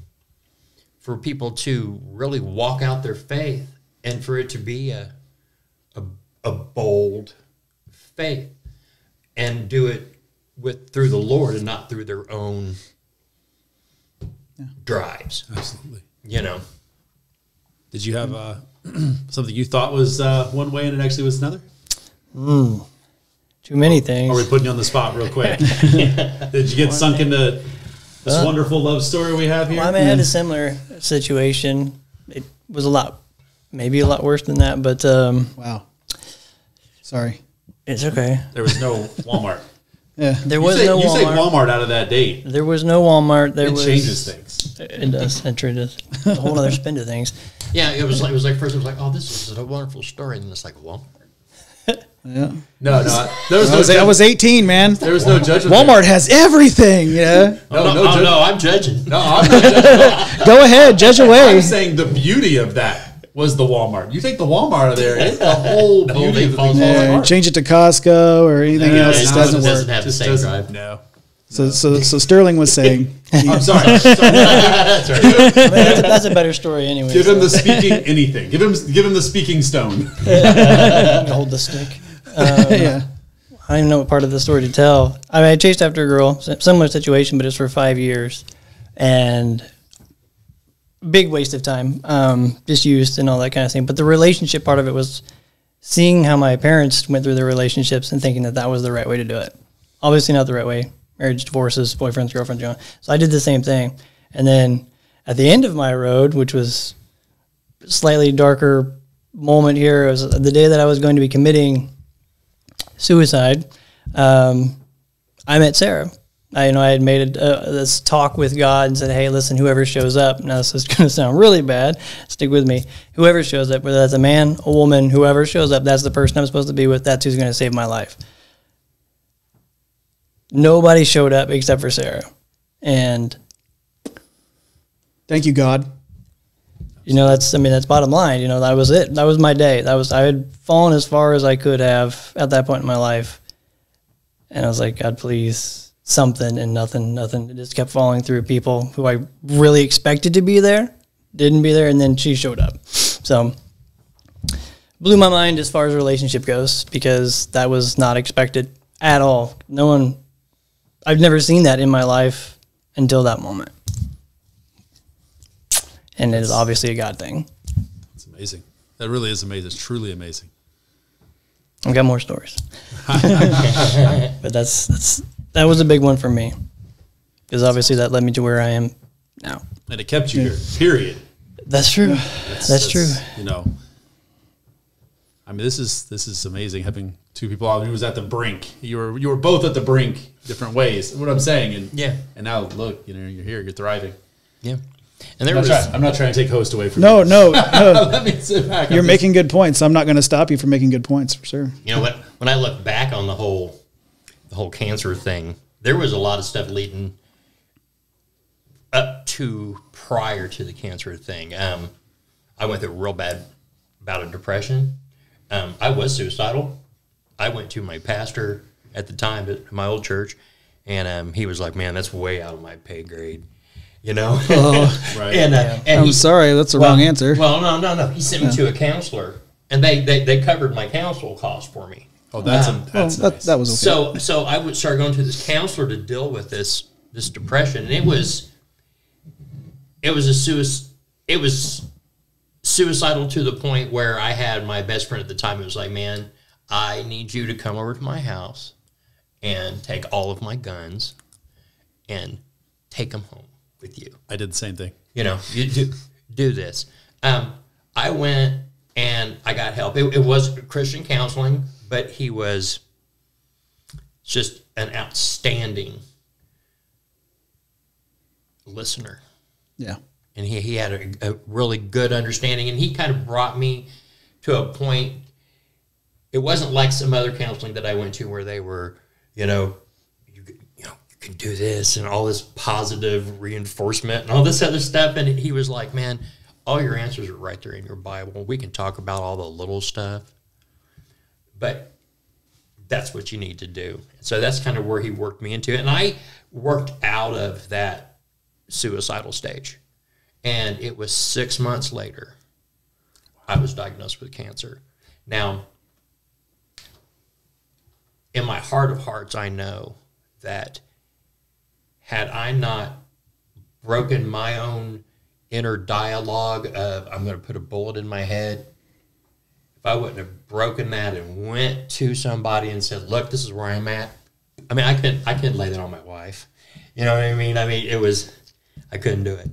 for people to really walk out their faith and for it to be a a, a bold faith and do it with through the Lord and not through their own drives. Absolutely. You know. Did you have uh, something you thought was uh, one way and it actually was another? Too many things. Or are we putting you on the spot real quick? Did you get sunk into this wonderful love story we have here? Well, I mean, I had a similar situation. It was a lot, maybe a lot worse than that, but um, Wow. Sorry. it's okay. there was no Walmart. Yeah. There You was say, no you say Walmart. Walmart out of that date. There was no Walmart. There It was changes things. It does. It really does. A whole other spin to things. Yeah, it was like it was like first it was like, oh, this is a wonderful story, and then it's like, well, Yeah. No, no. There was I no, was, I was 18, man. there was no judgment. Walmart has everything. Yeah. No, no, no, no, judg- no, I'm judging. No, I'm not judging. Go ahead, judge away. I'm saying the beauty of that was the Walmart. You take the Walmart out of there, it's the whole The beauty thing of the falls thing apart. falls Yeah, apart. change it to Costco or anything Yeah, else. it It doesn't- doesn't doesn't work. have the same doesn't- drive. No. So, so, so Sterling was saying, I'm sorry. Sorry. That's right. I mean, that's, a, that's a better story anyway. Give him so the speaking anything. Give him give him the speaking stone. hold the stick. Um, yeah. I don't even know what part of the story to tell. I mean, I chased after a girl, similar situation, but it's for five years, and big waste of time, um, just used and all that kind of thing. But the relationship part of it was seeing how my parents went through their relationships and thinking that that was the right way to do it. Obviously, not the right way. Marriage, divorces, boyfriends, girlfriends, you know. So I did the same thing, and then at the end of my road, which was slightly darker moment here, it was the day that I was going to be committing suicide, um, I met Sarah. I, you know, I had made a, uh, this talk with God and said, "Hey, listen, whoever shows up." Now this is going to sound really bad. Stick with me. Whoever shows up, whether that's a man, a woman, whoever shows up, that's the person I'm supposed to be with. That's who's going to save my life. Nobody showed up except for Sarah, and Thank you, God. You know that's I mean that's bottom line. You know that was it. That was my day. That was I had fallen as far as I could have at that point in my life, and I was like, God, please something, and nothing, nothing. It just kept falling through people who I really expected to be there, didn't be there, and then she showed up. So blew my mind as far as relationship goes because that was not expected at all. No one, I've never seen that in my life until that moment. And it is obviously a God thing. It's amazing. That really is amazing. It's truly amazing. I've got more stories, but that's that's that was a big one for me because obviously that led me to where I am now. And it kept you here. Period. That's true. That's, true. You know. I mean, this is this is amazing having two people out. He was at the brink. You were you were both at the brink, different ways. What I'm saying, and Yeah. and now look, you know, you're here, you're thriving. Yeah, and there I'm was not, trying, I'm not trying to take host away from No, you. no, no. Let me sit back. I'm You're just- making good points. I'm not going to stop you from making good points for sure. you know what when I look back on the whole the whole cancer thing, there was a lot of stuff leading up to prior to the cancer thing. Um, I went through a real bad bout of depression. Um, I was suicidal. I went to my pastor at the time at my old church, and um, he was like, "Man, that's way out of my pay grade," you know. Right. and uh, and I'm he- sorry, that's the well, wrong answer. Well, no, no, no. He sent me to a counselor, and they, they, they covered my counsel cost for me. Oh, that's a, Um, Well, that's that, that was okay. So so I would start going to this counselor to deal with this this depression, and it was it was a suicide. It was suicidal to the point where I had my best friend at the time. It was like, man, I need you to come over to my house and take all of my guns and take them home with you I did the same thing. you know, you do do this. Um, I went and I got help. It, it was Christian counseling, but he was just an outstanding listener Yeah. and he, he had a, a really good understanding and he kind of brought me to a point it wasn't like some other counseling that i went to where they were you know you, you know you can do this and all this positive reinforcement and all this other stuff and he was like man all your answers are right there in your bible. We can talk about all the little stuff. But that's what you need to do. So that's kind of where he worked me into and i worked out of that suicidal stage and it was six months later I was diagnosed with cancer. Now, in my heart of hearts, I know that had I not broken my own inner dialogue of I'm going to put a bullet in my head, if I wouldn't have broken that and went to somebody and said, "Look, this is where I'm at," I mean, I couldn't I couldn't lay that on my wife. You know what I mean? I mean, it was I couldn't do it.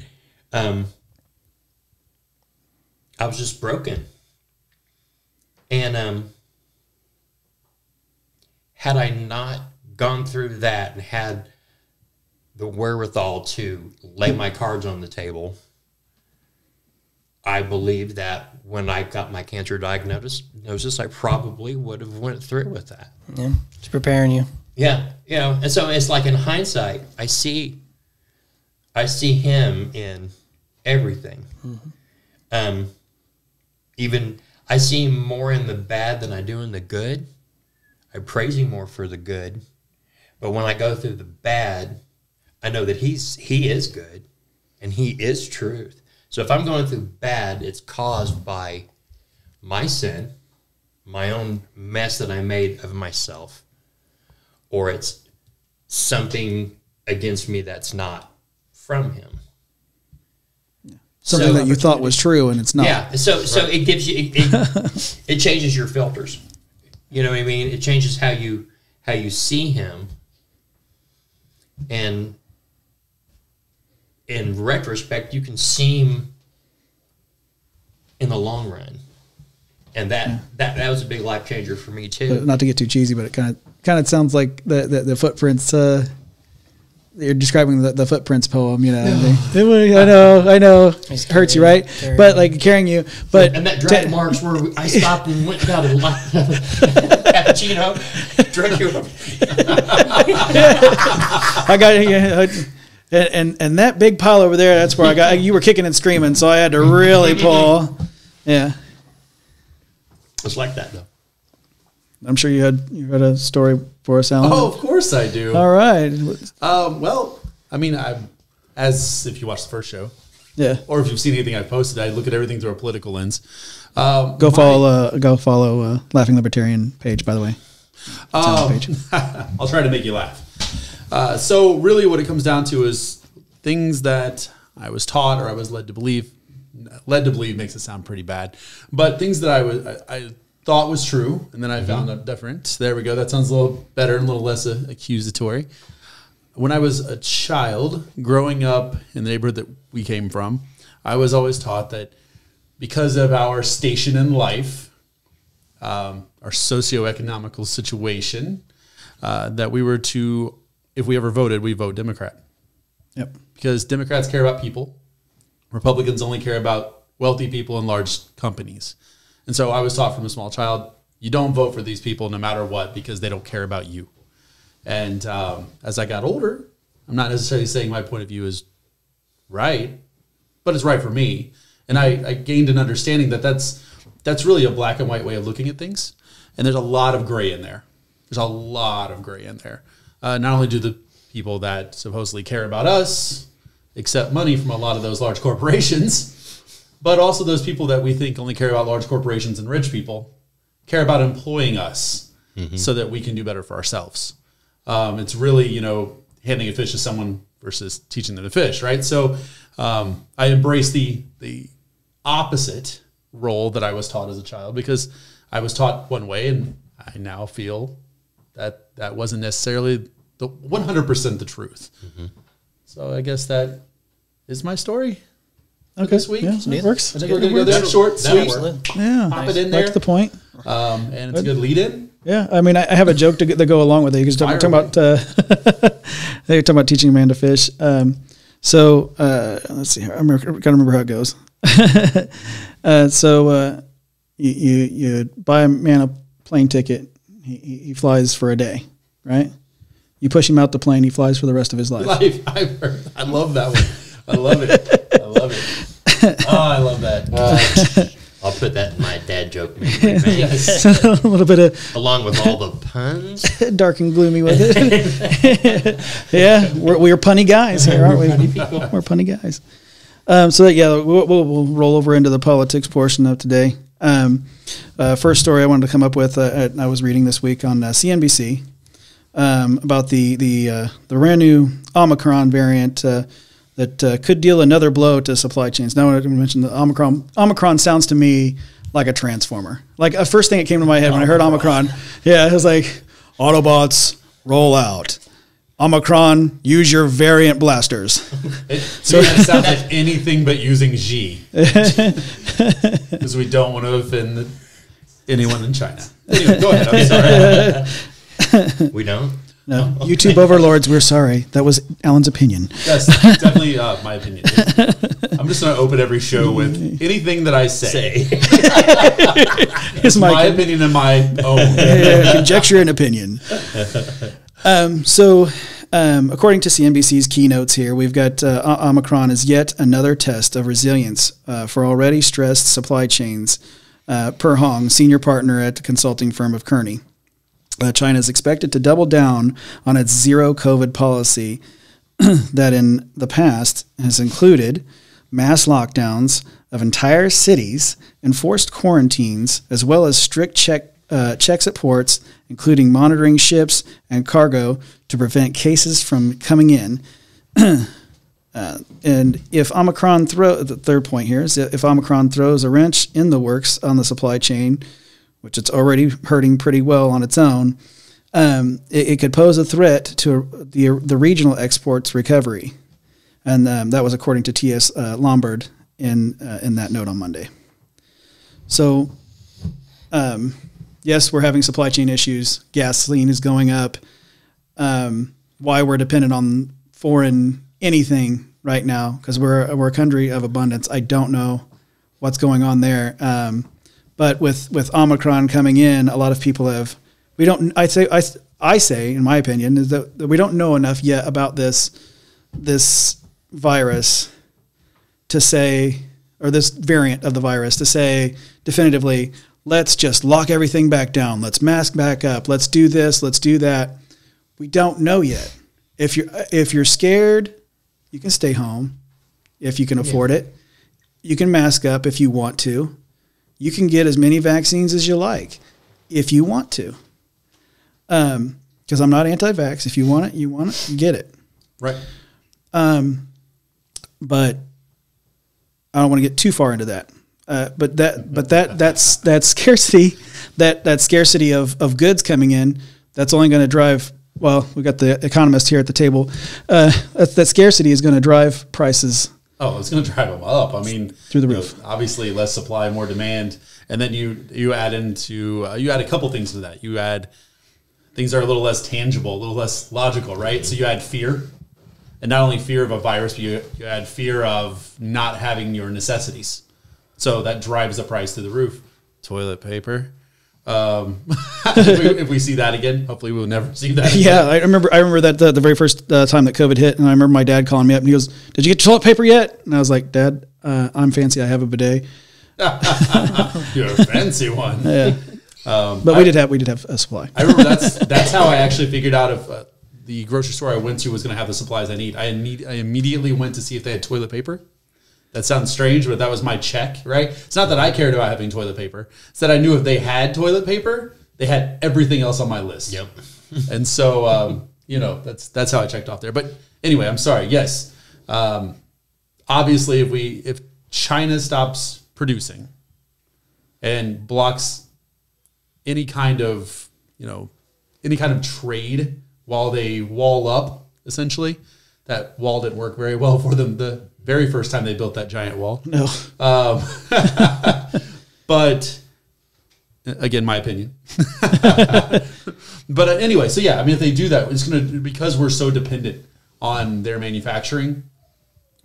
Um, I was just broken. And um, had I not gone through that and had the wherewithal to lay my cards on the table, I believe that when I got my cancer diagnosis, I probably would have went through with that. Yeah, it's preparing you. Yeah, you know, and so it's like in hindsight, I see, I see him in everything. Um, even I see him more in the bad than I do in the good. I praise him more for the good, but when I go through the bad, I know that he's he is good, and he is truth. So if I'm going through bad, it's caused by my sin, my own mess that I made of myself or it's something against me that's not from him. Something So- that you thought was true and it's not. Yeah. So so it gives you it, it, it changes your filters. You know what I mean? It changes how you how you see him. And in retrospect, you can see him in the long run. And that, that that was a big life changer for me too. Not to get too cheesy, but it kind of kind of sounds like the the, the footprints. Uh, you're describing the, the footprints poem, you know. They- I know, I know, it hurts you, right? Carrying But like carrying you, but And that drag ta- marks where I stopped and went and got a li- cappuccino, drank you. I got yeah, I- and, and and that big pile over there. That's where I got. You were kicking and screaming, so I had to really pull. Yeah, It's like that though. I'm sure you had you had a story for us, Alan. Oh, of course I do. all right. Um, well, I mean, I, as if you watched the first show, Yeah, or if you've seen anything I've posted, I look at everything through a political lens. Um, go my- follow. Uh, go follow uh, Laughing Libertarian page, by the way. Um, page. I'll try to make you laugh. Uh, so really, what it comes down to is things that I was taught or I was led to believe. Led to believe makes it sound pretty bad, but things that I was I, I thought was true, and then I found out different. There we go. That sounds a little better and a little less uh, accusatory. When I was a child, growing up in the neighborhood that we came from, I was always taught that because of our station in life, um, our socioeconomical situation, uh, that we were to, if we ever voted, we vote Democrat Yep. because Democrats care about people, Republicans only care about wealthy people and large companies. And so I was taught from a small child, you don't vote for these people no matter what because they don't care about you. And um, as I got older, I'm not necessarily saying my point of view is right, but it's right for me. And I, I gained an understanding that that's that's really a black and white way of looking at things. And there's a lot of gray in there. There's a lot of gray in there. Uh, not only do the people that supposedly care about us accept money from a lot of those large corporations, but also those people that we think only care about large corporations and rich people care about employing us so that we can do better for ourselves. Um, it's really, you know, handing a fish to someone versus teaching them to fish, right? So um, I embrace the the opposite role that I was taught as a child because I was taught one way, and I now feel that that wasn't necessarily the 100% the truth. So I guess that is my story. for this week. Yeah, that works. I think we're gonna go there short, That'll sweet, work. Yeah, pop it in right there, to the point. um, and it's a good lead in. Yeah, I mean, I, I have a joke to, go- to go along with it because we're Fire talking about uh, they're talking about teaching Amanda fish. Um, so uh, let's see, here. I'm gonna remember how it goes. uh, so uh, you, you you buy a man a plane ticket. He, he he flies for a day, right? You push him out the plane. He flies for the rest of his life. Life, I've heard, I love that one. I love it. I love it. Oh, I love that. Uh, I'll put that in my dad joke memory bank, yes. a little bit of along with all the puns. dark and gloomy with it. yeah, we're, we're punny guys here, aren't we? We're punny guys. Um, so yeah, we'll, we'll, we'll roll over into the politics portion of today. Um, uh, first story I wanted to come up with, uh, I was reading this week on uh, CNBC um, about the the uh, the brand new Omicron variant uh, that uh, could deal another blow to supply chains. Now, I mentioned the Omicron. Omicron sounds to me like a transformer. Like a first thing that came to my head when I heard Omicron. Yeah, it was like Autobots roll out. Omicron, use your variant blasters. It, so it sounds like anything but using G, because we don't want to offend anyone in China. Anyway, go ahead. I'm sorry. We don't. No, YouTube overlords, we're sorry. That was Alan's opinion. That's definitely uh, my opinion. I'm just going to open every show with anything that I say. Say. It's my, my, opinion and my own. Yeah, conjecture and opinion. Um, so, um, according to CNBC's keynotes here, we've got uh, Omicron is yet another test of resilience uh, for already stressed supply chains. Uh, per Hong, senior partner at the consulting firm of Kearney, uh, China is expected to double down on its zero COVID policy that in the past has included mass lockdowns of entire cities, enforced quarantines, as well as strict check, uh, checks at ports, including monitoring ships and cargo to prevent cases from coming in. Uh, and if Omicron throw the third point here is if Omicron throws a wrench in the works on the supply chain, which it's already hurting pretty well on its own, um, it, it could pose a threat to the the regional exports recovery, and um, that was according to T.S. Uh, Lombard in uh, in that note on Monday. So, um, yes, we're having supply chain issues. Gasoline is going up. Um, why we're dependent on foreign anything right now because we're we're a country of abundance. I don't know what's going on there. Um, but with with Omicron coming in, a lot of people have we don't. I say I, I say in my opinion is that, that we don't know enough yet about this this virus to say or this variant of the virus to say definitively let's just lock everything back down. Let's mask back up. Let's do this. Let's do that. We don't know yet. If you're if you're scared you can stay home. If you can afford it you can mask up if you want to. You can get as many vaccines as you like if you want to. Um because i'm not anti-vax. If you want it you want it you get it. Right. Um, but I don't want to get too far into that. Uh, but that, but that, that's that scarcity, that that scarcity of of goods coming in, that's only going to drive. Well, we got the economist here at the table. Uh, that, that scarcity is going to drive prices. Oh, it's going to drive them up. I mean, Through the you know, roof. obviously, less supply, more demand, and then you you add into uh, you add a couple things to that. You add things that are a little less tangible, a little less logical, right? So you add fear, and not only fear of a virus, but you, you add fear of not having your necessities. So that drives the price to the roof. Toilet paper. Um, if, we, if we see that again, hopefully we'll never see that. again. Yeah, I remember. I remember that the, the very first uh, time that COVID hit, and I remember my dad calling me up, and he goes, "Did you get toilet paper yet?" And I was like, "Dad, uh, I'm fancy. I have a bidet." You're a fancy one. Yeah, Um, but we did have we did have a supply. I remember that's that's how I actually figured out if uh, the grocery store I went to was going to have the supplies I need. I need I immediately went to see if they had toilet paper. That sounds strange, but that was my check, right? It's not that I cared about having toilet paper. It's that I knew if they had toilet paper, they had everything else on my list. Yep. and so um, you know that's that's how I checked off there. But anyway, I'm sorry. Yes, um, obviously, if we if China stops producing and blocks any kind of you know any kind of trade while they wall up essentially that wall didn't work very well for them the very first time they built that giant wall. No. But again, my opinion. but uh, anyway, so yeah, I mean, if they do that, it's going to because we're so dependent on their manufacturing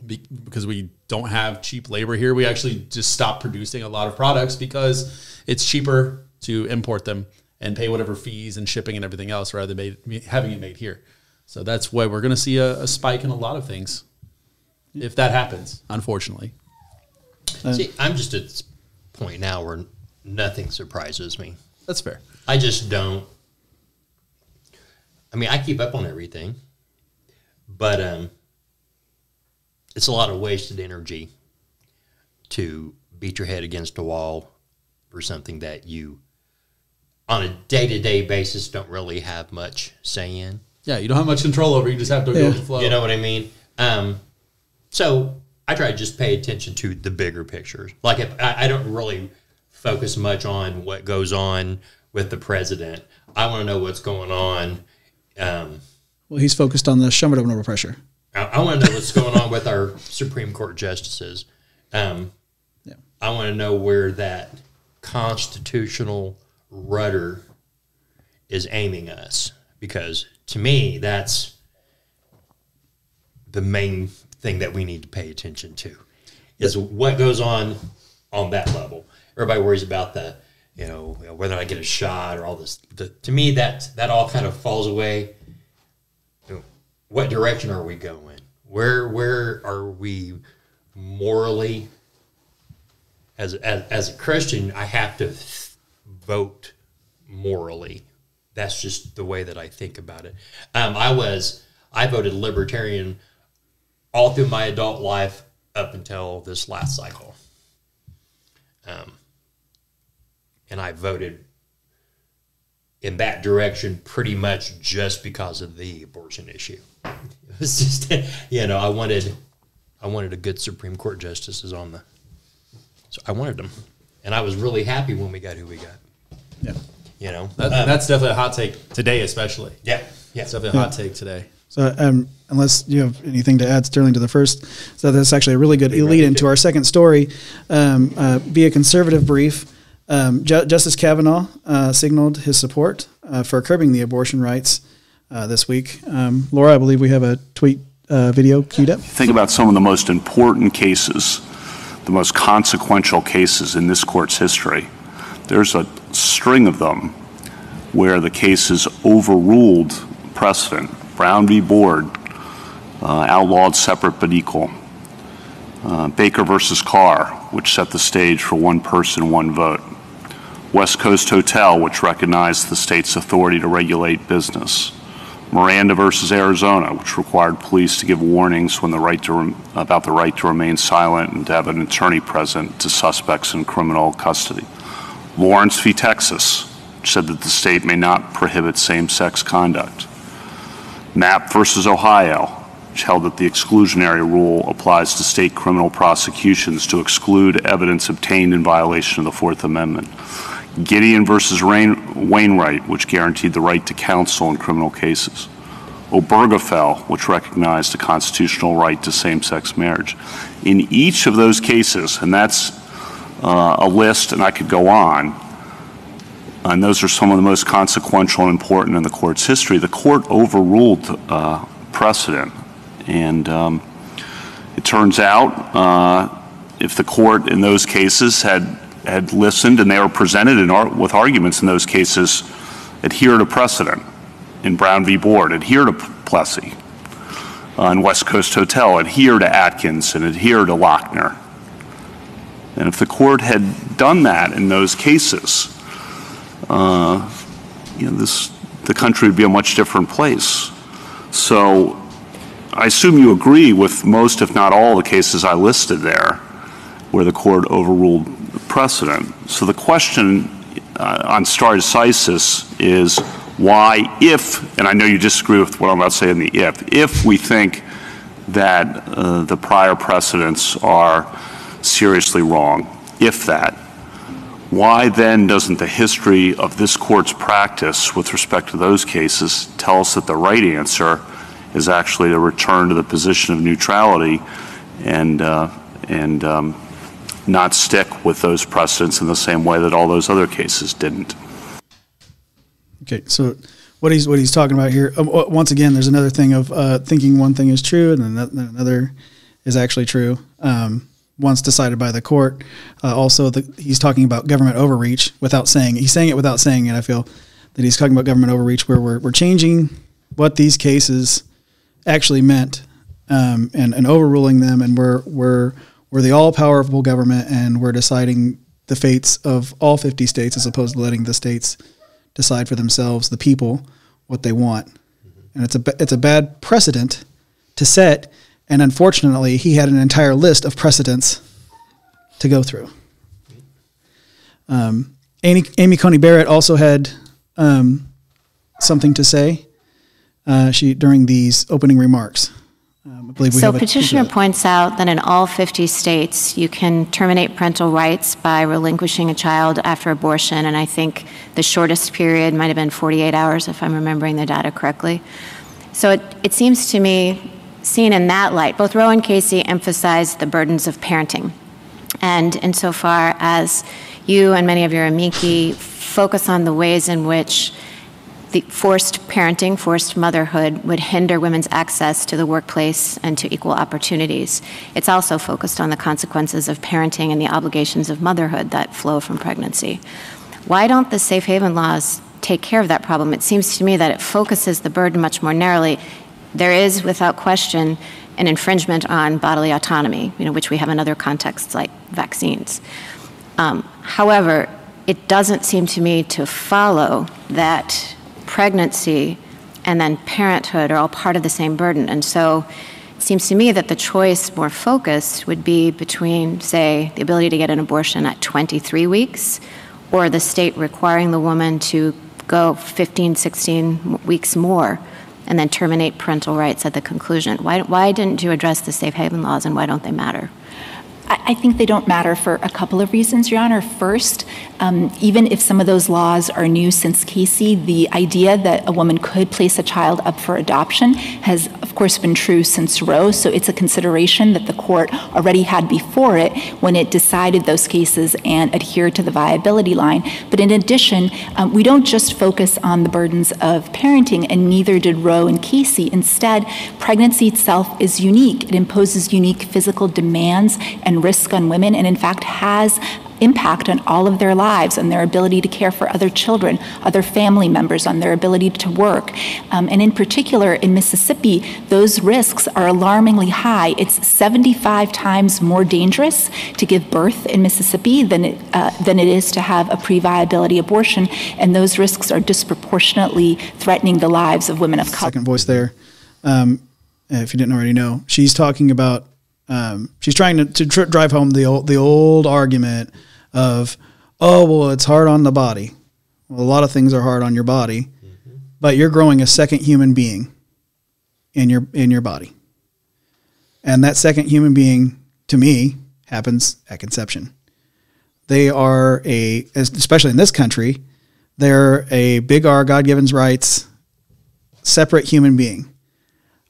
be, because we don't have cheap labor here. We actually just stop producing a lot of products because it's cheaper to import them and pay whatever fees and shipping and everything else rather than made, having it made here. So that's why we're going to see a, a spike in a lot of things if that happens, unfortunately. See, I'm just at this point now where nothing surprises me. That's fair. I just don't. I mean, I keep up on everything, but um, it's a lot of wasted energy to beat your head against a wall for something that you, on a day to day basis, don't really have much say in. Yeah, you don't have much control over. You just have to go with the flow. You know what I mean? Um, so I try to just pay attention to the bigger pictures. Like if I, I don't really focus much on what goes on with the president. I want to know what's going on. Um, Well, he's focused on the Shumpert of pressure. I, I want to know what's going on with our Supreme Court justices. Um, Yeah. I want to know where that constitutional rudder is aiming us because to me that's the main thing that we need to pay attention to is what goes on on that level. Everybody worries about the you know whether I get a shot or all this. The, to me that that all kind of falls away what direction are we going? Where where are we morally? As as, as a Christian, I have to vote morally. That's just the way that I think about it. Um, I was I voted libertarian all through my adult life up until this last cycle. Um, and I voted in that direction pretty much just because of the abortion issue. It was just, you know, I wanted, I wanted a good Supreme Court justices on the, so I wanted them, and I was really happy when we got who we got. Yeah. You know, That, Um, that's definitely a hot take today, especially. yeah, yeah. It's definitely a hot take today. So, um, unless you have anything to add, Sterling, to the first, so that's actually a really good lead into our second story. Um, uh, via conservative brief, um, Ju- Justice Kavanaugh uh, signaled his support uh, for curbing the abortion rights uh, this week. Um, Laura, I believe we have a tweet uh, video queued up. Think about some of the most important cases, the most consequential cases in this court's history. There's a string of them where the cases overruled precedent. Brown v. Board uh, outlawed separate but equal. Uh, Baker versus Carr, which set the stage for one person, one vote. West Coast Hotel, which recognized the state's authority to regulate business. Miranda versus Arizona, which required police to give warnings the right to rem- about the right to remain silent and to have an attorney present to suspects in criminal custody. Lawrence v. Texas, which said that the state may not prohibit same-sex conduct. Mapp versus Ohio, which held that the exclusionary rule applies to state criminal prosecutions to exclude evidence obtained in violation of the Fourth Amendment. Gideon versus Rain, Wainwright, which guaranteed the right to counsel in criminal cases. Obergefell, which recognized a constitutional right to same-sex marriage. In each of those cases, and that's uh, a list, and I could go on, and those are some of the most consequential and important in the court's history. The court overruled uh, precedent, and um, it turns out uh, if the court in those cases had had listened and they were presented ar- with arguments in those cases, adhere to precedent in Brown v. Board, adhere to Plessy, uh, in West Coast Hotel, adhere to Adkins, and adhere to Lochner. And if the court had done that in those cases, uh, you know, this, the country would be a much different place. So I assume you agree with most, if not all, the cases I listed there where the court overruled precedent. So the question uh, on stare decisis is why, if, and I know you disagree with what I'm about to say in the if, if we think that uh, the prior precedents are seriously wrong, if that, why then doesn't the history of this court's practice with respect to those cases tell us that the right answer is actually to return to the position of neutrality and, uh, and um, not stick with those precedents in the same way that all those other cases didn't. Okay, so what he's what he's talking about here. Um, once again, there's another thing of uh, thinking one thing is true and then then another is actually true. Um, once decided by the court. Uh, also, the, he's talking about government overreach without saying he's saying it without saying it. I feel that he's talking about government overreach where we're we're changing what these cases actually meant um, and and overruling them, and we're we're we're the all powerful government, and we're deciding the fates of all 50 states as opposed to letting the states decide for themselves, the people, what they want. And it's a it's a bad precedent to set. And unfortunately, he had an entire list of precedents to go through. Um, Amy, Amy Coney Barrett also had um, something to say. Uh, she during these opening remarks. Um, I believe we So petitioner points out that in all 50 states, you can terminate parental rights by relinquishing a child after abortion, and I think the shortest period might have been 48 hours, if I'm remembering the data correctly. So it, it seems to me, seen in that light, both Roe and Casey emphasized the burdens of parenting. And insofar as you and many of your amici focus on the ways in which the forced parenting, forced motherhood would hinder women's access to the workplace and to equal opportunities. It's also focused on the consequences of parenting and the obligations of motherhood that flow from pregnancy. Why don't the safe haven laws take care of that problem? It seems to me that it focuses the burden much more narrowly. There is, without question, an infringement on bodily autonomy, you know, which we have in other contexts like vaccines. Um, however, it doesn't seem to me to follow that pregnancy and then parenthood are all part of the same burden. And so it seems to me that the choice more focused would be between, say, the ability to get an abortion at 23 weeks or the state requiring the woman to go 15, 16 weeks more and then terminate parental rights at the conclusion. Why, why didn't you address the safe haven laws and why don't they matter? I think they don't matter for a couple of reasons, Your Honor. First, um, even if some of those laws are new since Casey, the idea that a woman could place a child up for adoption has, of course, been true since Roe. So it's a consideration that the court already had before it when it decided those cases and adhered to the viability line. But in addition, um, we don't just focus on the burdens of parenting, and neither did Roe and Casey. Instead, pregnancy itself is unique. It imposes unique physical demands and risk on women, and in fact has impact on all of their lives, on their ability to care for other children, other family members, on their ability to work. Um, and in particular, in Mississippi, those risks are alarmingly high. It's 75 times more dangerous to give birth in Mississippi than it, uh, than it is to have a pre-viability abortion, and those risks are disproportionately threatening the lives of women of color. second voice there. Um, if you didn't already know, she's talking about. Um, she's trying to, to tr- drive home the old the old argument of, oh well, it's hard on the body. Well, a lot of things are hard on your body, but you're growing a second human being in your in your body, and that second human being, to me, happens at conception. They are a, especially in this country, they're a big R God given rights separate human being.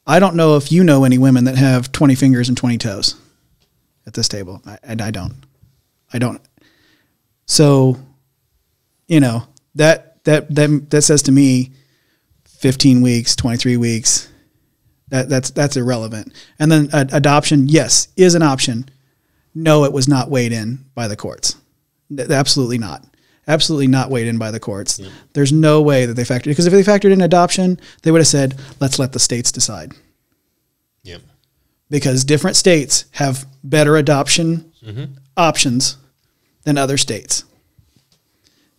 I don't know if you know any women that have 20 fingers and 20 toes at this table. I, I don't. I don't. So, you know, that, that, that, that says to me 15 weeks, 23 weeks, that, that's, that's irrelevant. And then uh, adoption, yes, is an option. No, it was not weighed in by the courts. Th- Absolutely not. Absolutely not weighed in by the courts. There's no way that they factored because if they factored in adoption, they would have said, "Let's let the states decide." Yep. Because different states have better adoption mm-hmm. options than other states.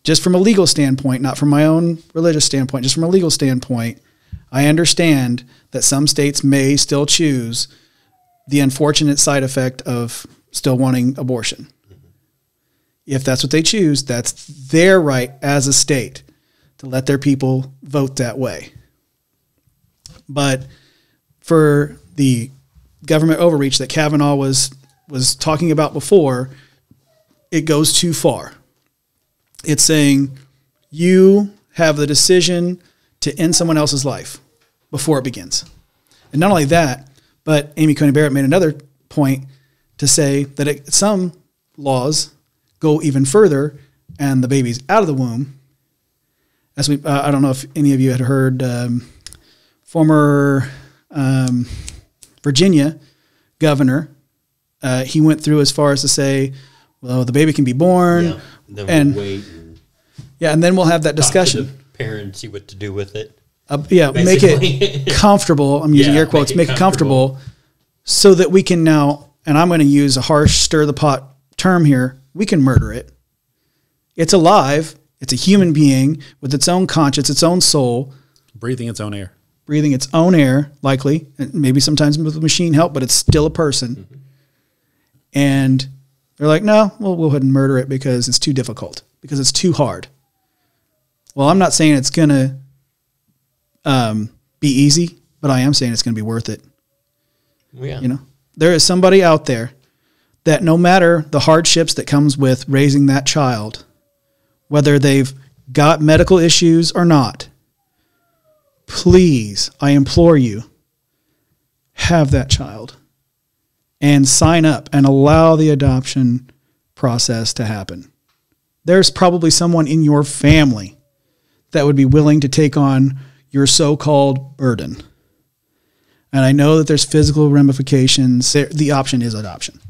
Just from a legal standpoint, not from my own religious standpoint, just from a legal standpoint, I understand that some states may still choose the unfortunate side effect of still wanting abortion. If that's what they choose, that's their right as a state to let their people vote that way. But for the government overreach that Kavanaugh was was talking about before, it goes too far. It's saying you have the decision to end someone else's life before it begins. And not only that, but Amy Coney Barrett made another point to say that it, some laws go even further and the baby's out of the womb. As we, uh, I don't know if any of you had heard um, former um, Virginia governor. Uh, he went through as far as to say, well, the baby can be born, Yeah. Then and we'll wait and yeah, and then we'll have that discussion. the parent, see what to do with it. Uh, yeah, make it comfortable. I'm using Yeah, air quotes. make Make it it comfortable, so that we can now. And I'm going to use a harsh stir the pot term here. We can murder it. It's alive. It's a human being with its own conscience, its own soul, breathing its own air. breathing its own air, likely, and maybe sometimes with machine help, but it's still a person. And they're like, no, well, we'll go ahead and murder it because it's too difficult, because it's too hard. Well, I'm not saying it's going to um, be easy, but I am saying it's going to be worth it. Yeah. You know, there is somebody out there that no matter the hardships that comes with raising that child, whether they've got medical issues or not, please, I implore you, have that child and sign up and allow the adoption process to happen. There's probably someone in your family that would be willing to take on your so-called burden. And I know that there's physical ramifications. The option is adoption.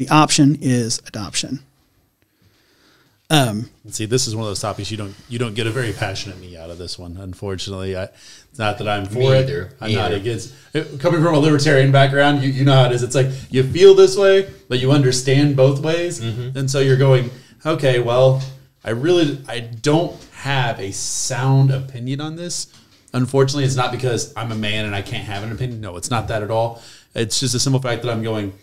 The option is adoption. Um, And see, this is one of those topics you don't you don't get a very passionate me out of this one. Unfortunately, I, it's not that I'm for it. either. I'm Me not either. against. it- Coming from a libertarian background, you, you know how it is. It's like you feel this way, but you understand both ways, Mm-hmm. and so you're going, okay, well, I really I don't have a sound opinion on this. Unfortunately, it's not because I'm a man and I can't have an opinion. No, it's not that at all. It's just a simple fact that I'm going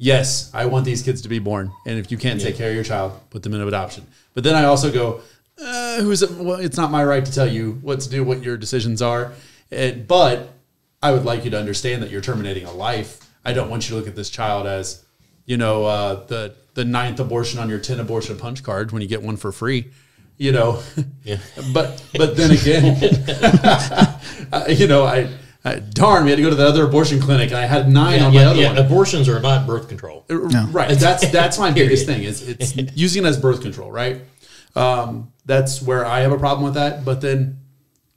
yes, I want these kids to be born, and if you can't take care of your child, put them in adoption. But then I also go, uh, who's it? Well, it's not my right to tell you what to do, what your decisions are. And, but I would like you to understand that you're terminating a life. I don't want you to look at this child as, you know, uh, the the ninth abortion on your ten abortion punch card when you get one for free. You know, Yeah. but but then again, uh, you know, I, I darn, we had to go to the other abortion clinic, and I had nine Yeah, on my yeah, other yeah. one. Abortions are not birth control. Right. That's that's my biggest thing is it's using it as birth control, right? Um, that's where I have a problem with that. But then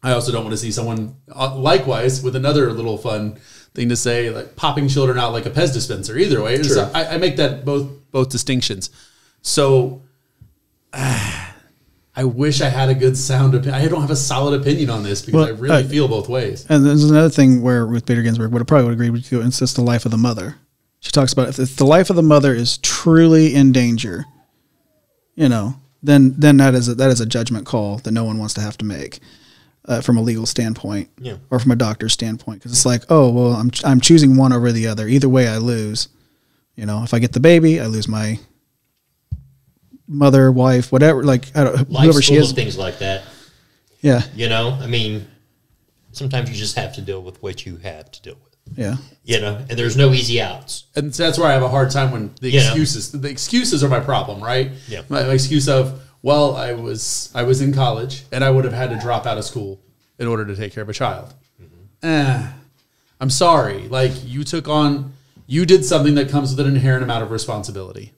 I also don't want to see someone uh, likewise with another little fun thing to say, like popping children out like a Pez dispenser. Either way, It's- True. I, I make that both both distinctions. So I wish I had a good sound opinion. I don't have a solid opinion on this because Well, I really uh, feel both ways. And there's another thing where Ruth Bader Ginsburg would probably would agree with you, and it's just the life of the mother. She talks about if, if the life of the mother is truly in danger, you know, then then that is a, that is a judgment call that no one wants to have to make uh, from a legal standpoint, Yeah. or from a doctor's standpoint, because it's like, oh well, I'm I'm choosing one over the other. Either way, I lose. You know, if I get the baby, I lose my mother, wife, whatever, like I don't, Life's whoever she is. of things like that. Yeah, You know, I mean, sometimes you just have to deal with what you have to deal with. yeah. You know, and there's no easy outs. and so that's where I have a hard time when the Yeah. excuses the excuses are my problem, right? Yeah. My, my excuse of well, I was I was in college and I would have had to drop out of school in order to take care of a child. Eh, I'm sorry, like you took on you did something that comes with an inherent amount of responsibility,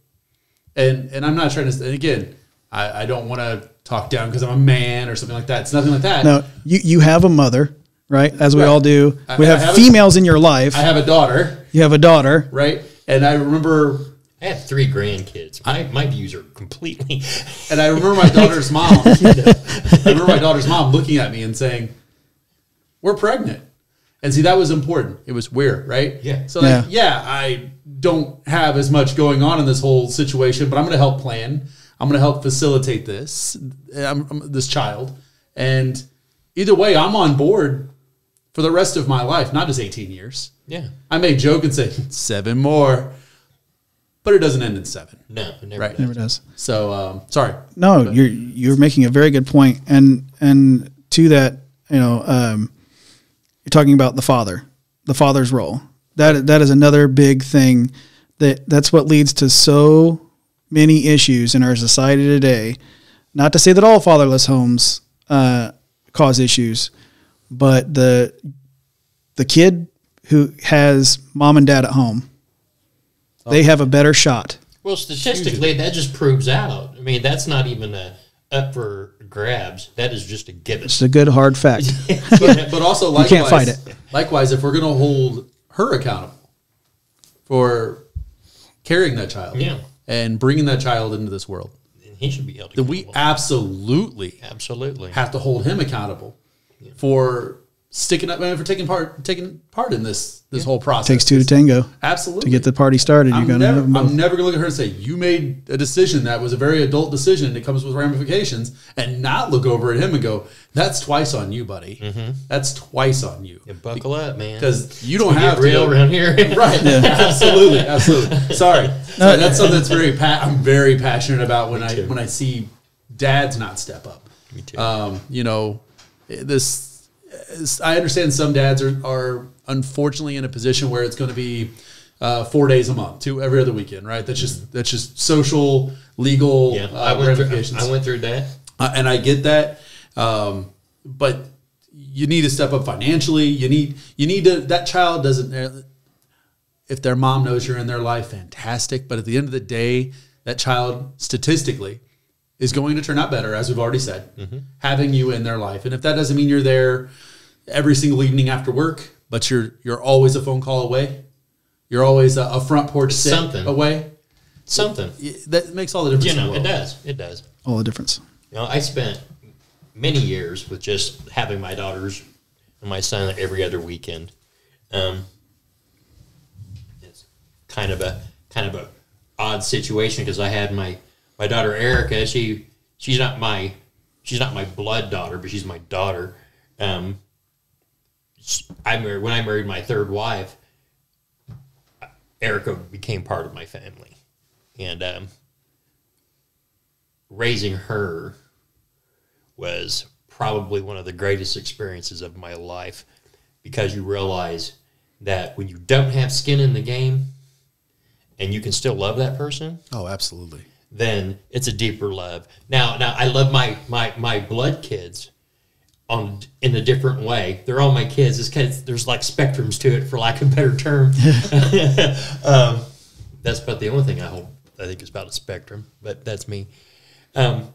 and and I'm not trying to. And again, I, I don't want to talk down because I'm a man or something like that. It's nothing like that. No, you you have a mother, right? As we Right. all do. I- we I have, have a- females in your life. I have a daughter, you have a daughter. right? And I remember I have three grandkids. My, my views are completely. And I remember my daughter's mom. I remember my daughter's mom looking at me and saying, "We're pregnant." And see, that was important. It was where, right? Yeah. So, like, Yeah. yeah, I don't have as much going on in this whole situation, but I'm going to help plan. I'm going to help facilitate this. I'm, I'm- this child, and either way, I'm on board for the rest of my life, not just 18 years. yeah. I may joke and say seven more, but it doesn't end in seven. No, it never Right. does. Never does. So, um, sorry. No, you're you're making a very good point, and and to that, you know, um, you're talking about the father, the father's role. That that is another big thing. That that's what leads to so many issues in our society today. Not to say that all fatherless homes uh, cause issues, but the the kid who has mom and dad at home they have a better shot. Well, statistically, that just proves out. I mean, that's not even a up for grabs. That is just a given. It's a good hard fact. but, but also likewise, can't fight it. Likewise, if we're going to hold her accountable for carrying that child, Yeah. and bringing that child into this world, he should be held then we absolutely absolutely have to hold him accountable for sticking up man for taking part taking part in this this whole process. Takes two to tango. Absolutely. To get the party started, you're I'm going to never, have them both. I'm never going to look at her and say, you made a decision that was a very adult decision and it comes with ramifications and not look over at him and go, that's twice on you, buddy. That's twice on you. Yeah, buckle up, man. Because you don't have get to real go- around here. right. Absolutely. Absolutely. Sorry. Sorry, That's something that's very, pa- I'm very passionate about when I, too. when I see dads not step up. Me too. Um, you know, this, I understand some dads are, are unfortunately in a position where it's going to be uh, four days a month, two every other weekend, right? That's just that's just social, legal yeah, uh, I went through. I went through that. Uh, and I get that, um, but you need to step up financially. You need you need to. That child doesn't. If their mom knows you're in their life, fantastic. But at the end of the day, that child statistically is going to turn out better, as we've already said, having you in their life. And if that doesn't mean you're there every single evening after work, but you're you're always a phone call away, you're always a, a front porch sit Something. away. Something. y- That makes all the difference. You in the know, it does. It does. All the difference. You know, I spent many years with just having my daughters and my son every other weekend. Um, it's kind of a kind of a odd situation because I had my my daughter Erica. She she's not my she's not my blood daughter, but she's my daughter. Um, I married when I married my third wife. Erica became part of my family, and um, raising her was probably one of the greatest experiences of my life because you realize that when you don't have skin in the game and you can still love that person, Oh, absolutely. Then it's a deeper love. Now, now I love my my my blood kids on in a different way. They're all my kids. It's kind of, there's like spectrums to it, for lack of a better term. um, that's about the only thing I hold. I think is about a spectrum, but that's me. Um,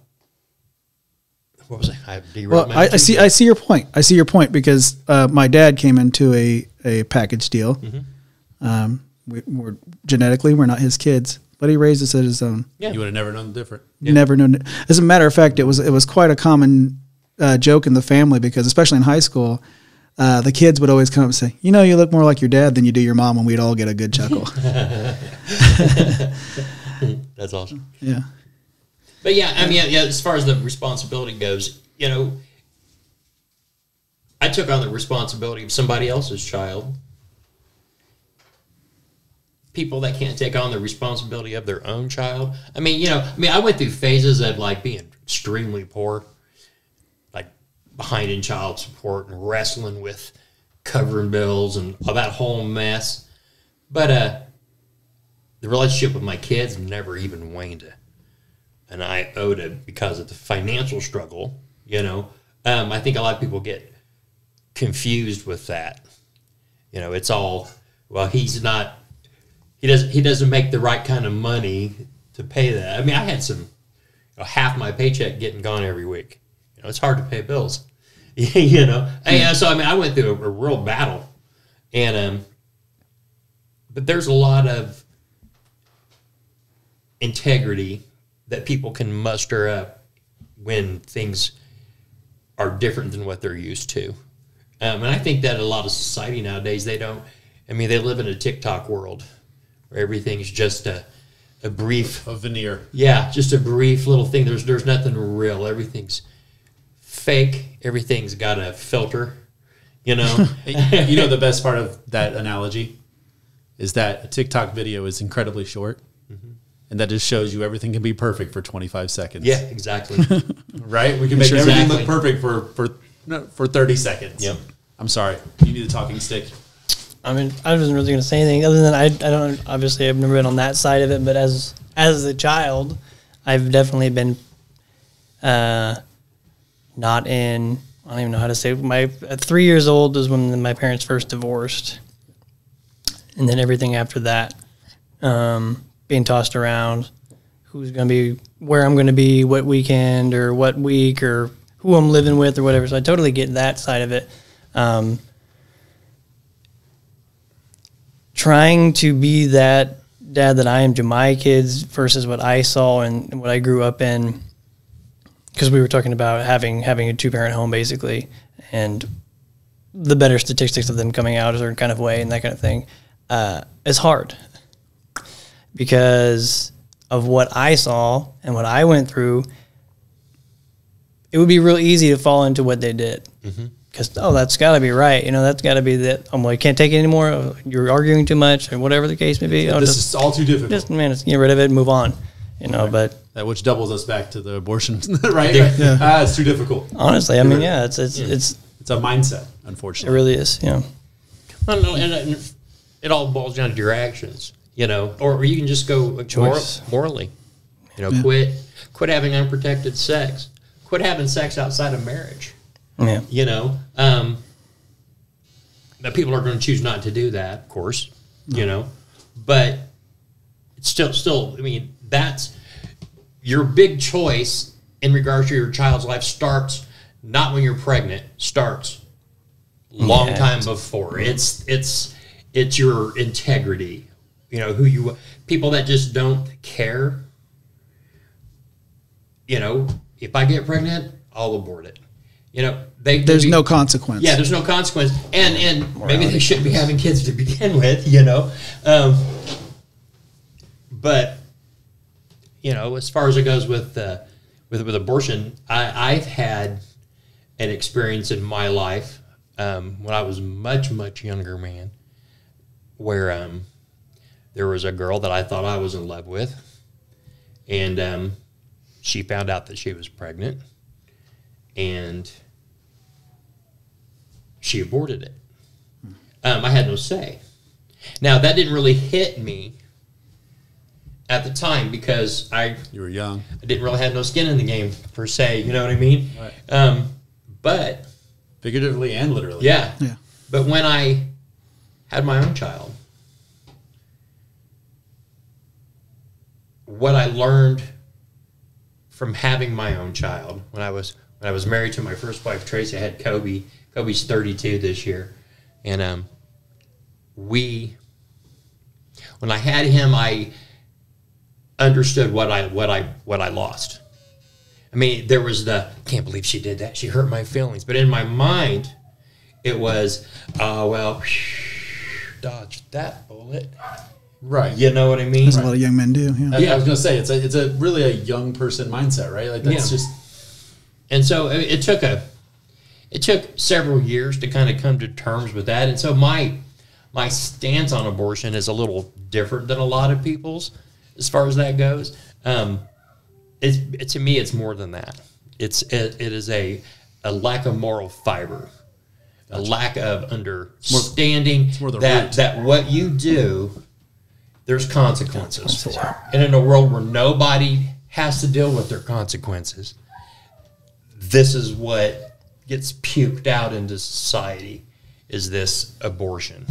what was I? I derailed Well, I, I see. I see your point. I see your point because uh, my dad came into a a package deal. Mm-hmm. Um, we, we're genetically we're not his kids, but he raised us at his own. Yeah. You would have never known the difference. Never known. As a matter of fact, it was it was quite a common uh, joke in the family because especially in high school. Uh, the kids would always come up and say, "You know, you look more like your dad than you do your mom," and we'd all get a good chuckle. That's awesome. yeah, But yeah, I mean, yeah, yeah, as far as the responsibility goes, you know, I took on the responsibility of somebody else's child. People that can't take on the responsibility of their own child. I mean, you know, I mean, I went through phases of like being extremely poor, like behind in child support and wrestling with covering bills and all that whole mess. But uh, the relationship with my kids never even waned And I owed it because of the financial struggle. You know, um, I think a lot of people get confused with that. You know, it's all well. He's not. He doesn't. He doesn't make the right kind of money to pay that. I mean, I had some you know, half my paycheck getting gone every week. You know, it's hard to pay bills. you know, and, so I mean, I went through a, a real battle, and um, but there's a lot of integrity that people can muster up when things are different than what they're used to. Um, and I think that a lot of society nowadays, they don't, I mean, they live in a TikTok world where everything's just a, a brief, A veneer. yeah, just a brief little thing. There's, there's nothing real. Everything's fake. Everything's got a filter, you know? you know the best part of that analogy is that a TikTok video is incredibly short, mm-hmm. and that just shows you everything can be perfect for 25 seconds. yeah, exactly. right. We can make Sure, everything exactly. look perfect for for no, for 30 seconds. Yep. I'm sorry. You need a talking stick. I mean, I wasn't really going to say anything other than I, I don't obviously I've never been on that side of it, but as as a child, I've definitely been uh, not in. I don't even know how to say. it. My at three years old is when my parents first divorced, and then everything after that um, being tossed around, who's going to be where I'm going to be, what weekend or what week or who I'm living with or whatever. So I totally get that side of it. Um, trying to be that dad that I am to my kids versus what I saw and what I grew up in. Because we were talking about having having a two parent home basically, and the better statistics of them coming out a certain kind of way and that kind of thing uh, is hard because of what I saw and what I went through. It would be real easy to fall into what they did because oh, that's got to be right. You know, that's got to be that. I'm like, can't take it anymore. You're arguing too much, or whatever the case may be. Oh, this just, is all too difficult. just man, just get rid of it, and move on. You know, but that which doubles us back to the abortion, right? Yeah. Ah, it's too difficult. honestly, I mean, yeah, it's it's it's It's a mindset, unfortunately it really is. Yeah. Well, no, and, and it all boils down to your actions, you know, or you can just go like, mor- Choice. morally, you know, quit, quit having unprotected sex, quit having sex outside of marriage, Yeah. you know. Um, now people are going to choose not to do that, of course, you know, but it's still, still, I mean, that's your big choice in regards to your child's life starts not when you're pregnant, starts long Yeah. time before. It's it's it's your integrity. You know who you people that just don't care. You know, if I get pregnant, I'll abort it. You know, they There's they- no consequence. yeah, there's no consequence, and and maybe they shouldn't be having kids to begin with, you know. Um, but you know, as far as it goes with uh, with with abortion, I, I've had an experience in my life um, when I was much much younger man, where um, there was a girl that I thought I was in love with, and um, she found out that she was pregnant, and she aborted it. Um, I had no say. Now that didn't really hit me at the time because I, You were young. I didn't really have no skin in the game per se. You know what I mean? Um, but Figuratively and literally. yeah, Yeah. But when I had my own child, what I learned from having my own child when I was when I was married to my first wife Tracy, I had Kobe. Kobe's 32 this year, and um, we when I had him, I understood what I what I what I lost. I mean, there was the can't believe she did that. She hurt my feelings, but in my mind, it was, oh well, dodge that bullet. Right. You know what I mean? As a lot of young men do. Yeah. I, Yeah. I was gonna say it's a it's a really a young person mindset, right? Like that's Yeah. just And so it, it took a it took several years to kind of come to terms with that. And so my my stance on abortion is a little different than a lot of people's as far as that goes. Um, it's it, to me, it's more than that. It's it, it is a a lack of moral fiber, a lack of understanding more that root. that what you do, there's consequences for. And in a world where nobody has to deal with their consequences, this is what gets puked out into society is this abortion.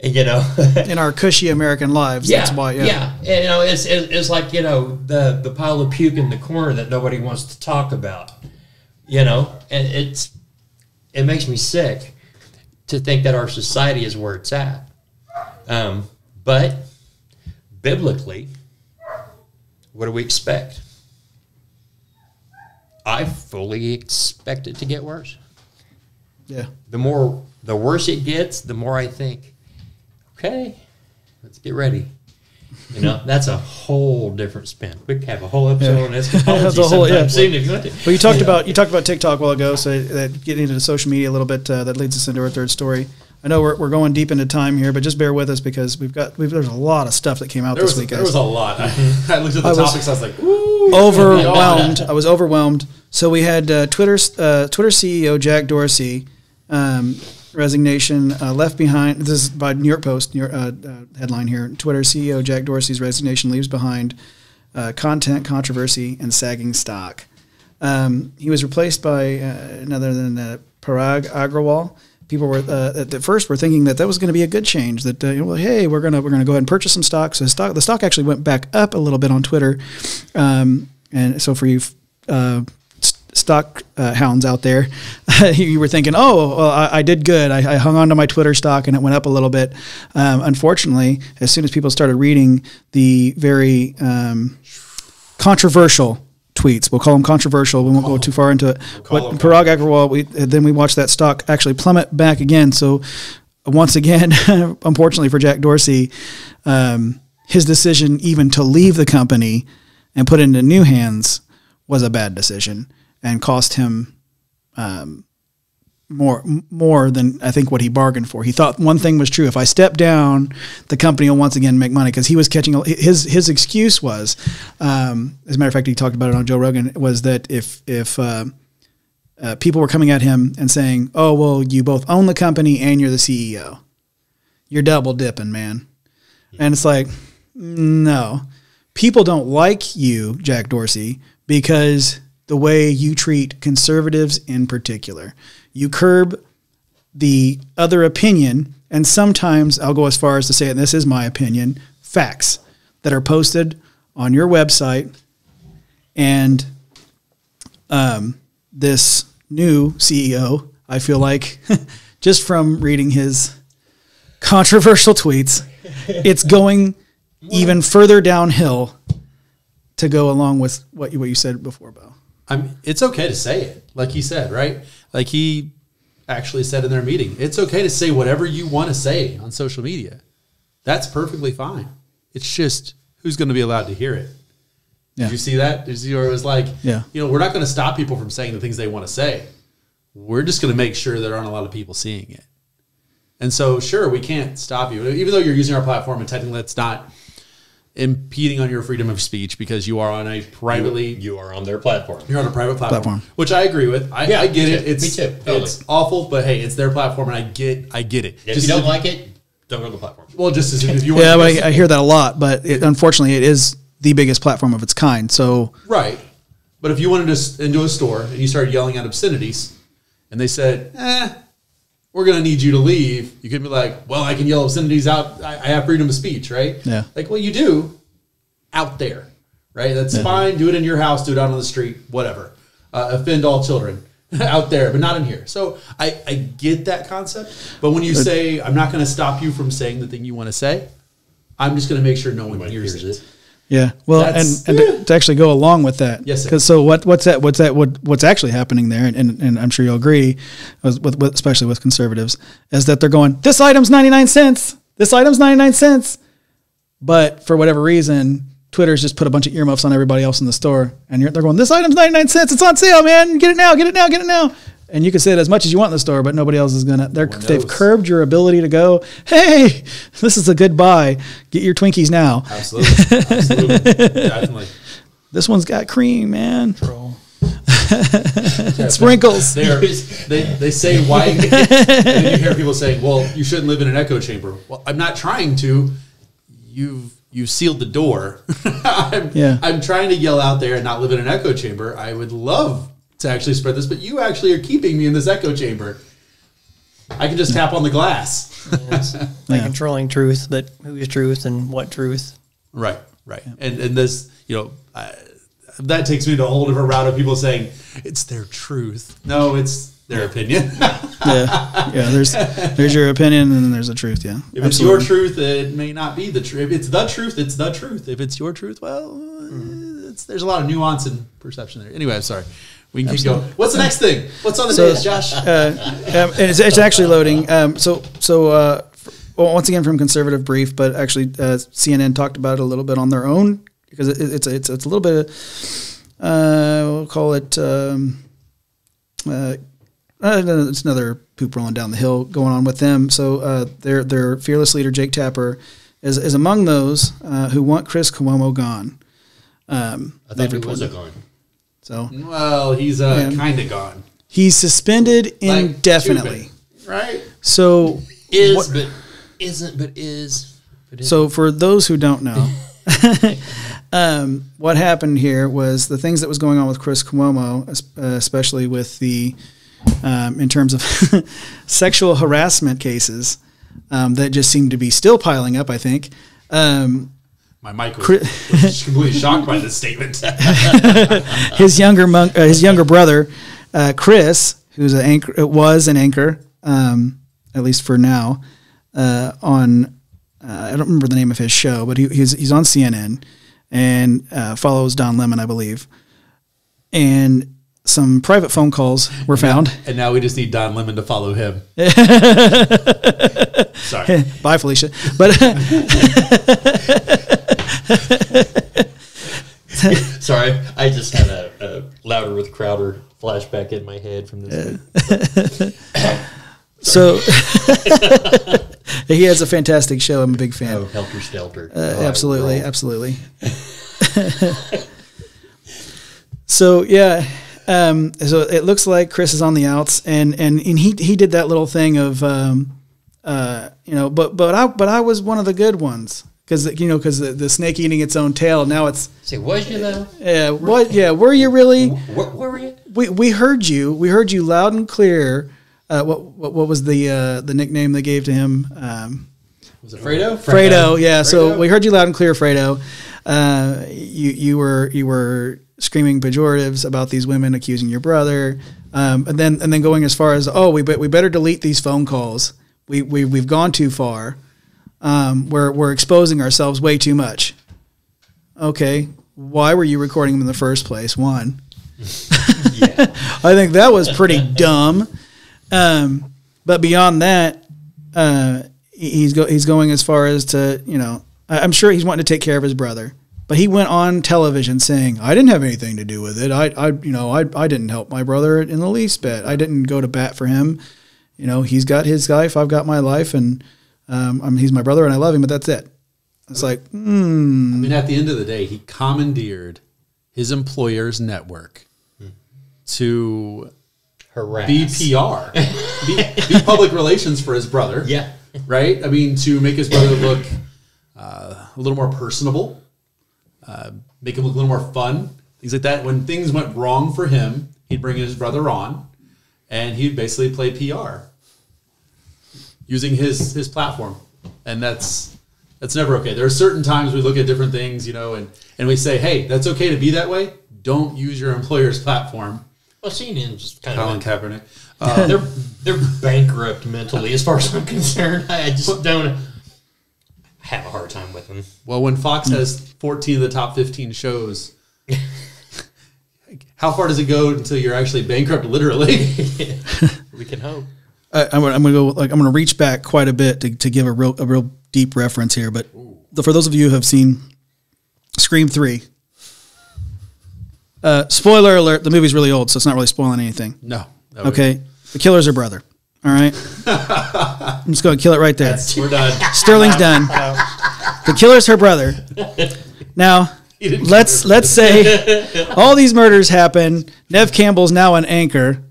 And, you know, In our cushy American lives, yeah, that's why. Yeah. yeah. And, you know, it's, it's it's like you know the the pile of puke in the corner that nobody wants to talk about. You know, and it's it makes me sick to think that our society is where it's at. Um, but biblically, what do we expect? I fully expect it to get worse. Yeah. The more, the worse it gets, the more I think, okay, let's get ready. You know, that's a whole different spin. We could have a whole episode Yeah. on eschatology That's a whole- yeah. soon if you want to. Well, you talked about you talked about TikTok a while ago, so that getting into social media a little bit uh, that leads us into our third story. I know we're, we're going deep into time here, but just bear with us because we've got we've, there's a lot of stuff that came out there this was week. there was a lot. I, I looked at the I was- topics. I was like, ooh, overwhelmed. I was overwhelmed. So we had uh, Twitter's uh, Twitter CEO Jack Dorsey um, resignation uh, left behind. This is by New York Post New York, uh, uh, headline here. Twitter CEO Jack Dorsey's resignation leaves behind uh, content controversy and sagging stock. Um, he was replaced by uh, none other than uh, Parag Agrawal, people were uh, at first were thinking that that was going to be a good change. That uh, you know, well, hey, we're gonna we're gonna go ahead and purchase some stock. So stock the stock actually went back up a little bit on Twitter, um, and so for you. Uh, Stock uh, hounds out there, you were thinking, "Oh, well, I, I did good. I, I hung on to my Twitter stock, and it went up a little bit." Um, unfortunately, as soon as people started reading the very um, controversial tweets. We'll call them controversial. We won't go too far into it. But Parag Agrawal, we then we watched that stock actually plummet back again. So once again, unfortunately for Jack Dorsey, um, his decision even to leave the company and put it into new hands was a bad decision and cost him more more than I think what he bargained for. He thought one thing was true: if I step down, the company will once again make money because he was catching. His his excuse was, um, as a matter of fact, he talked about it on Joe Rogan. Was that if if uh, uh, people were coming at him and saying, "Oh well, you both own the company and you're the CEO, you're double dipping, man," and it's like, no, people don't like you, Jack Dorsey, because the way you treat conservatives in particular. You curb the other opinion, and sometimes I'll go as far as to say, and this is my opinion, facts that are posted on your website. And um, this new CEO, I feel like, just from reading his controversial tweets, it's going even further downhill to go along with what you, what you said before, Bo. I'm, it's okay to say it, like you said, right? Like he actually said in their meeting, it's okay to say whatever you want to say on social media. That's perfectly fine. It's just who's going to be allowed to hear it. Yeah. Did you see that? Did you see where it was like, Yeah. you know, we're not going to stop people from saying the things they want to say. We're just going to make sure there aren't a lot of people seeing it. And so, sure, we can't stop you, even though you're using our platform and technically that's not impeding on your freedom of speech because you are on a privately You are on their platform. you're on a private platform, Platform. which I agree with. I, Yeah, I get me it. too. It's Me too. Totally. it's awful, but hey, it's their platform, and I get I get it. If Just you don't like it, don't go to the platform. well, just as if you want, Yeah, to I, I hear that a lot. But it, unfortunately, it is the biggest platform of its kind. So right. But if you wanted to into a store and you started yelling out obscenities, and they said, "Eh, we're going to need you to leave," you could be like, "Well, I can yell obscenities out. I, I have freedom of speech, right?" Yeah. Like, well, you do out there, right? That's fine. Do it in your house. Do it out on the street. Whatever. Uh, offend all children out there, but not in here. So I, I get that concept. But when you say, "I'm not going to stop you from saying the thing you want to say," I'm just going to make sure no one Nobody hears, hears it. it. Yeah, well, and, That's- and to, to actually go along with that, Yes. Because so what? What's that? What's that? What, what's actually happening there? And, and, and I'm sure you'll agree, with, with, especially with conservatives, is that they're going, this item's 99 cents. This item's 99 cents. But for whatever reason, Twitter's just put a bunch of earmuffs on everybody else in the store, and you're, they're going, "This item's ninety nine cents. It's on sale, man. Get it now. Get it now. Get it now." And you can say it as much as you want in the store, but nobody else is gonna. They're, they've curbed your ability to go. Hey, this is a good buy. Get your Twinkies now. Absolutely, absolutely, definitely. This one's got cream, man. Troll. Sprinkles. They, they, they say why, and then you hear people saying, "Well, you shouldn't live in an echo chamber." Well, I'm not trying to. You've you've sealed the door. I'm, Yeah. I'm trying to yell out there and not live in an echo chamber. I would love to actually spread this, but you actually are keeping me in this echo chamber. I can just tap on the glass. Yes. By controlling truth, but who is truth and what truth. Right, right. And and this, you know, I, that takes me to a whole different route of people saying it's their truth. No, it's their opinion. Yeah, yeah. There's there's your opinion, and then there's the truth. Yeah, If it's your truth, it may not be the truth. If it's the truth, it's the truth. If it's your truth, well, mm-hmm. it's, there's a lot of nuance and perception there. Anyway, I'm sorry. We can keep going. What's the next thing? What's on the So- dais, Josh? uh, um, it's, it's actually loading. Um, so, so uh, f- well, once again from conservative brief, but actually uh, CNN talked about it a little bit on their own because it, it's it's it's a little bit. Of, uh, we'll call it. Um, uh, uh, it's another poop rolling down the hill going on with them. So uh, their their fearless leader Jake Tapper is is among those uh, who want Chris Cuomo gone. Um, I they've thought he was gone. So Well, he's uh, Man. kind of gone. he's suspended Like, indefinitely. stupid, right? So Is what- but isn't but is. But is. So for those who don't know, um, what happened here was the things that was going on with Chris Cuomo, uh, especially with the um, in terms of sexual harassment cases um, that just seem to be still piling up. I think. Um, My mic was, was completely shocked by this statement. his younger monk, uh, his younger brother, uh, Chris, who's an anchor, uh, was an anchor, um, at least for now, uh, on uh, I don't remember the name of his show, but he, he's he's on CNN and uh, follows Don Lemon, I believe, and some private phone calls were found. and now we just need Don Lemon to follow him. Sorry. Bye, Felicia. But Sorry, I just had a, a louder with Crowder flashback in my head from this. so he has a fantastic show. I'm a big fan. Oh, Helter Skelter. Uh, Oh, absolutely, absolutely. so yeah, um, so it looks like Chris is on the outs, and and, and he he did that little thing of, um, uh, you know, but but I but I was one of the good ones because you know because the, the snake eating its own tail. Now it's Say, was you though? yeah, what yeah, were you really? Where, where were you? We we heard you. We heard you loud and clear. Uh, what, what what was the uh, the nickname they gave to him? Um, Was it Fredo? Fredo, yeah. So we heard you loud and clear, Fredo. Uh, you you were you were screaming pejoratives about these women accusing your brother, um, and then and then going as far as oh we be, we better delete these phone calls. We we we've gone too far. Um, we're we're exposing ourselves way too much. Okay, why were you recording them in the first place? One, I think that was pretty dumb. Um, but beyond that, uh, he's go, he's going as far as to you know I- I'm sure he's wanting to take care of his brother, but he went on television saying I didn't have anything to do with it. I I you know I I didn't help my brother in the least bit. I didn't go to bat for him. You know he's got his life. I've got my life, and um, I mean, he's my brother, and I love him. But that's it. It's like I mean, at the end of the day, he commandeered his employer's network to Harass. be PR, be, be public relations for his brother. Yeah. Right? I mean, to make his brother look uh, a little more personable, uh, make him look a little more fun, things like that. When things went wrong for him, he'd bring his brother on and he'd basically play PR using his, his platform. And that's that's never okay. There are certain times we look at different things, you know, and, and we say, hey, that's okay to be that way. Don't use your employer's platform. Well, CNN's just kind Colin of Kaepernick. they're they're bankrupt mentally as far as I'm concerned. I just don't have a hard time with them. Well, when Fox hmm. has 14 of the top 15 shows, how far does it go until you're actually bankrupt, literally? We can hope. I, I'm gonna, go like I'm gonna reach back quite a bit to, to give a real a real deep reference here. But the, for those of you who have seen Scream three, uh, spoiler alert: the movie's really old, so it's not really spoiling anything. no. Okay, the killer's her brother. All right, I'm just gonna kill it right there. We're done. Sterling's done. The killer's her brother. Now, let's let's say all these murders happen. Neve Campbell's now an anchor,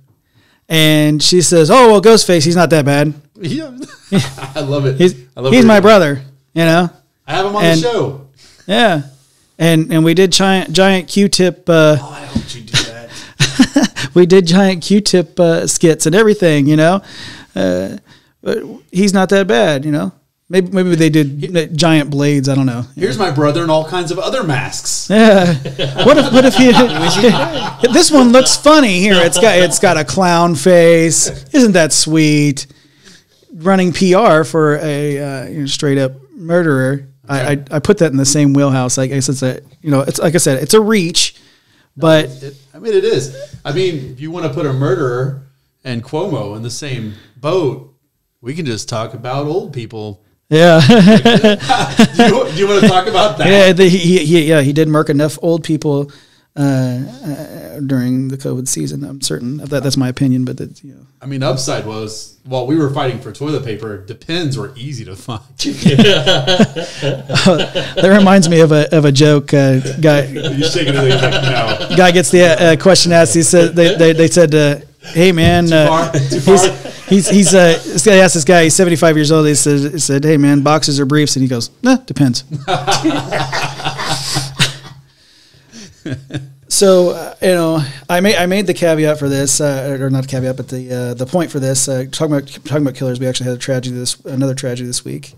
and she says, "Oh well, Ghostface, he's not that bad. Yeah. I love it. He's love he's my brother." You know, I have him on And- the show. yeah. And and we did giant giant Q-tip. Uh, Oh, I hope you do that. we did giant Q-tip uh, skits and everything. You know, uh, but he's not that bad. You know, maybe maybe they did giant blades. I don't know. Here's my brother in all kinds of other masks. Yeah. What if what if he This one looks funny here. It's got it's got a clown face. Isn't that sweet? Running PR for a uh, you know, straight up murderer. I, I I put that in the same wheelhouse. I guess it's a you know it's like I said it's a reach, but It, I mean, it is. I mean, if you want to put a murderer and Cuomo in the same boat, we can just talk about old people. Yeah Do you, do you want to talk about that? yeah the, he, he, yeah he did murk enough old people uh, uh, during the COVID season. I'm certain of that. That's my opinion, but that's you know. I mean, upside was while we were fighting for toilet paper, Depends were easy to find. That reminds me of a of a joke. Uh, guy you shaking it like no. guy gets the uh, uh, question asked. He said they they, they said, uh, "Hey man, uh, far? Too he's far? he's he's uh, this guy asked this guy. He's seventy five years old. He said he said, "Hey man, boxes or briefs?" And he goes, "Nah, depends." So uh, you know, I made I made the caveat for this, uh, or not caveat, but the uh, the point for this. Uh, talking about talking about killers, we actually had a tragedy this another tragedy this week.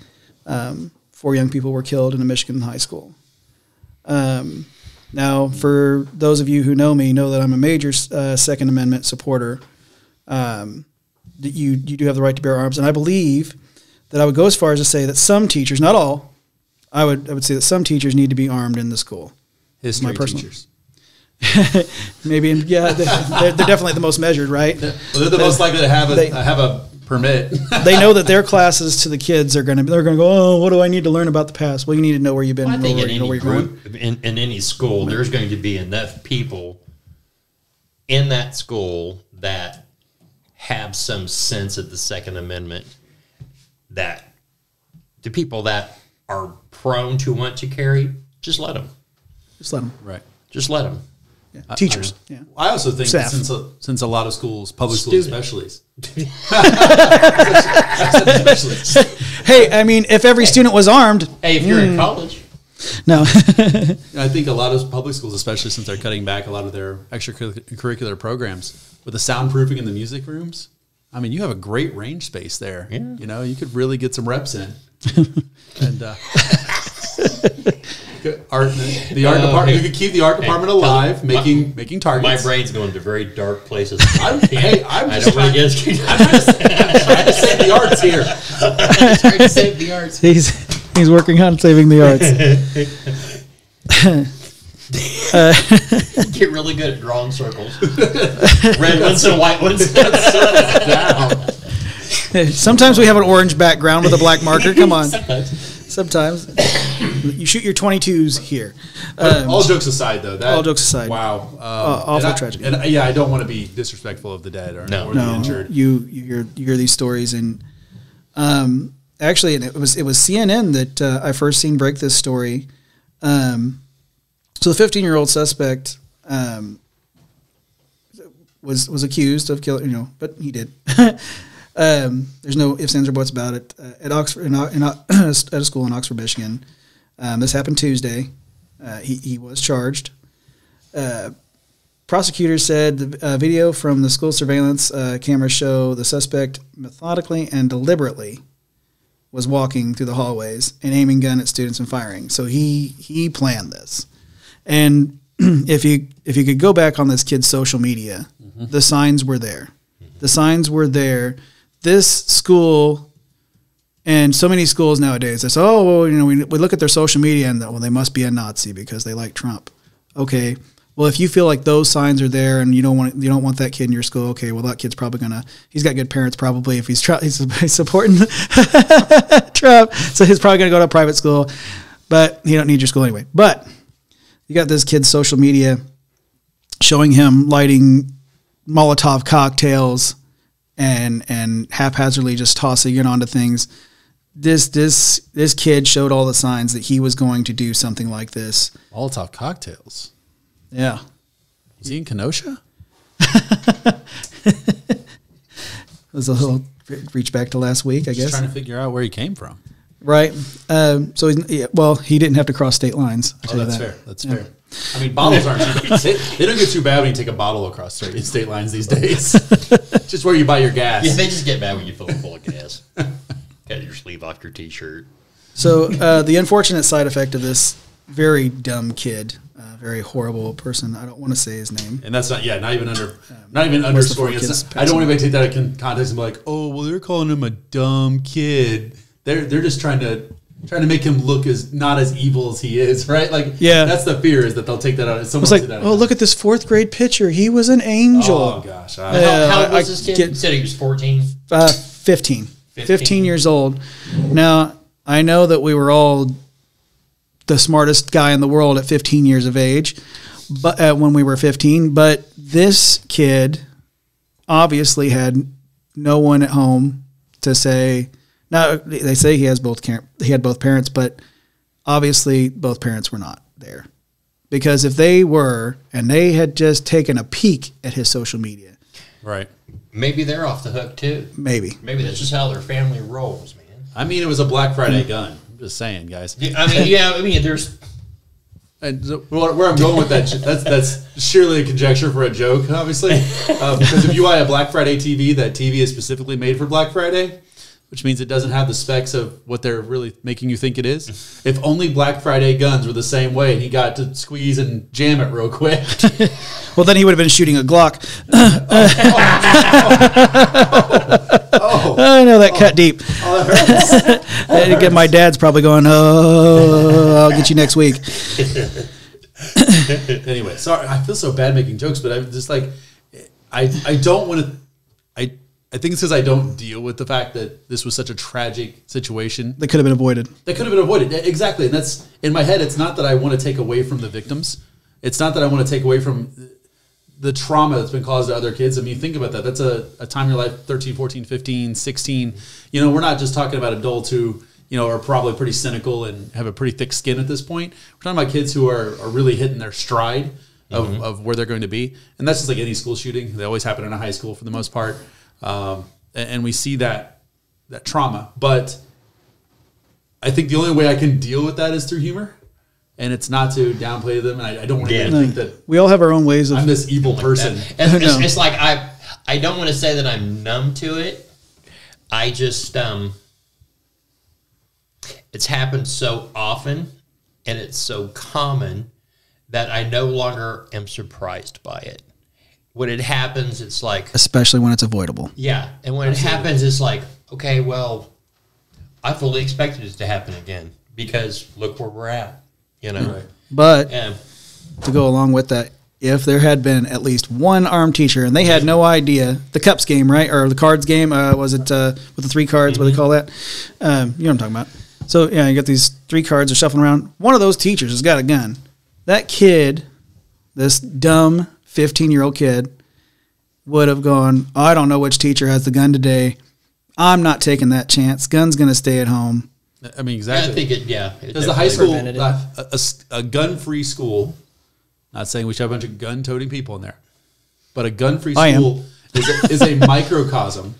Um, four young people were killed in a Michigan high school. Um, now, for those of you who know me, know that I'm a major uh, Second Amendment supporter. Um, that you you do have the right to bear arms, and I believe that I would go as far as to say that some teachers, not all, I would I would say that some teachers need to be armed in the school. History My personal- teachers. Maybe, yeah, they're, they're definitely the most measured, right? Well, they're the most likely to have a They- have a permit. they know that their classes to the kids are going to be they're going to go oh what do i need to learn about the past well you need to know where you've been I think in any where group, in, in any school, there's going to be enough people in that school that have some sense of the Second Amendment that the people that are prone to want to carry, just let them. just let them right. Just let them. Teachers yeah I also think that Staff. since a, since a lot of schools, public schools Students. especially, hey i mean if every student was armed Hey, if you're in college, no I think a lot of public schools, especially since they're cutting back a lot of their extracurricular programs with the soundproofing in the music rooms. I mean, you have a great range space there. Yeah. You know, you could really get some reps in. and uh, art, the art Oh, department. hey. You could keep the art department tell alive, me, making making targets. my brain's going to very dark places. I'm, hey, I'm I just don't want trying, to I'm trying to save the arts here. I'm trying to save the arts. he's he's working on saving the arts Get really good at drawing circles. Red ones and white ones. Sometimes we have an orange background with a black marker come on sometimes you shoot your 22s here Um, all jokes aside, though. That, all jokes aside. Wow. Um, awful and I- tragedy. And I- yeah, I don't want to be disrespectful of the dead or, No. or the injured. you you hear you hear these stories and um actually and it was it was cnn that uh, i first seen break this story um so the 15 year old suspect um was was accused of killing you know but he did um there's no ifs ands or buts about it uh, at oxford in, in, at a school in oxford michigan um, this happened tuesday uh, he, he was charged prosecutors said the uh, video from the school surveillance uh, camera show the suspect methodically and deliberately was walking through the hallways and aiming gun at students and firing. So he he planned this. And if you if you could go back on this kid's social media, the signs were there. The signs were there. This school and so many schools nowadays, they say, oh, well, you know, we, we look at their social media and well, they must be a Nazi because they like Trump. Okay, well, if you feel like those signs are there and you don't want you don't want that kid in your school, okay, well, that kid's probably gonna he's got good parents probably if he's, tr- he's supporting Trump, so he's probably gonna go to a private school, but he don't need your school anyway. But you got this kid's social media showing him lighting Molotov cocktails and and haphazardly just tossing it onto things. This this this kid showed all the signs that he was going to do something like this. Molotov cocktails. Yeah. Was he in Kenosha? It was a little reach back to last week, I Just guess. trying to figure out where he came from. right. Um, so, he's, yeah, well, he didn't have to cross state lines. I'll Oh, that's that. fair. That's fair. I mean, bottles aren't. Too, they, they don't get too bad when you take a bottle across state, state lines these days. just where you buy your gas. Yeah, they just get bad when you fill it full of gas. Cut your sleeve off your t-shirt. So, uh, the unfortunate side effect of this very dumb kid, uh, very horrible person. I don't want to say his name. And that's not, yeah, not even under, not even Most of underscoring. kids It's not- I don't want anybody to take that in context and be like, oh, well, they're calling him a dumb kid. They're they're just trying to trying to make him look as not as evil as he is, right? Like, Yeah. that's the fear is that they'll take that out. Someone It's will like, that oh, look at this fourth grade pitcher. He was an angel. Oh gosh, I, Yeah. How, how old I- was this kid? get- you said he was 14. Uh, 15. 15. 15. years old. Now, I know that we were all the smartest guy in the world at 15 years of age, but uh, when we were 15, but this kid obviously had no one at home to say. Now they say he has both he had both parents, but obviously both parents were not there because if they were and they had just taken a peek at his social media, right. Maybe they're off the hook too. maybe Maybe that's just how their family rolls, man. I mean, it was a Black Friday gun. I'm just saying, guys. Yeah, I mean, yeah, I mean, there's And so where where I'm going with that, that's that's surely a conjecture for a joke, obviously. Uh, because if you buy a Black Friday TV, that TV is specifically made for Black Friday, which means it doesn't have the specs of what they're really making you think it is. If only Black Friday guns were the same way, and he got to squeeze and jam it real quick. Well, then he would have been shooting a Glock. Oh, I know that cut oh. deep. Oh, Again, my dad's probably going, "Oh, I'll get you next week." anyway, sorry, I feel so bad making jokes, but I'm just like, I I don't want to. I I think it's because I don't deal with the fact that this was such a tragic situation That could have been avoided. that could have been avoided. Exactly, and that's in my head. It's not that I want to take away from the victims. It's not that I want to take away from the trauma that's been caused to other kids. I mean, think about that. That's a, a time in your life 13, 14, 15, 16. You know, we're not just talking about adults who, you know, are probably pretty cynical and have a pretty thick skin at this point. We're talking about kids who are, are really hitting their stride of, mm-hmm. of where they're going to be. And that's just like any school shooting. They always happen in a high school for the most part. Um, and, and we see that that trauma. But I think the only way I can deal with that is through humor. And it's not to downplay them. And I, I don't want to Yeah. think that We all have our own ways of. I'm this evil person. It's, it's, No. it's like I I don't want to say that I'm numb to it. I just um it's happened so often and it's so common that I no longer am surprised by it. When it happens, it's like especially when it's avoidable. yeah, and when it happens, it's like okay, well, I fully expected it to happen again because look where we're at, you know. But And to go along with that, if there had been at least one armed teacher and they had no idea the cups game, right, or the cards game, uh, was it uh, with the three cards? What do they call that? Um, you know what I'm talking about. So yeah, you got these three cards are shuffling around. One of those teachers has got a gun. That kid, this dumb 15 year old kid, would have gone. I don't know which teacher has the gun today. I'm not taking that chance. Gun's gonna stay at home. I mean, exactly. I exactly. think it, yeah. it Does the high school, prevented it. uh, a, a, gun-free school, not saying we should have a bunch of gun-toting people in there, but a gun-free school is a, is a microcosm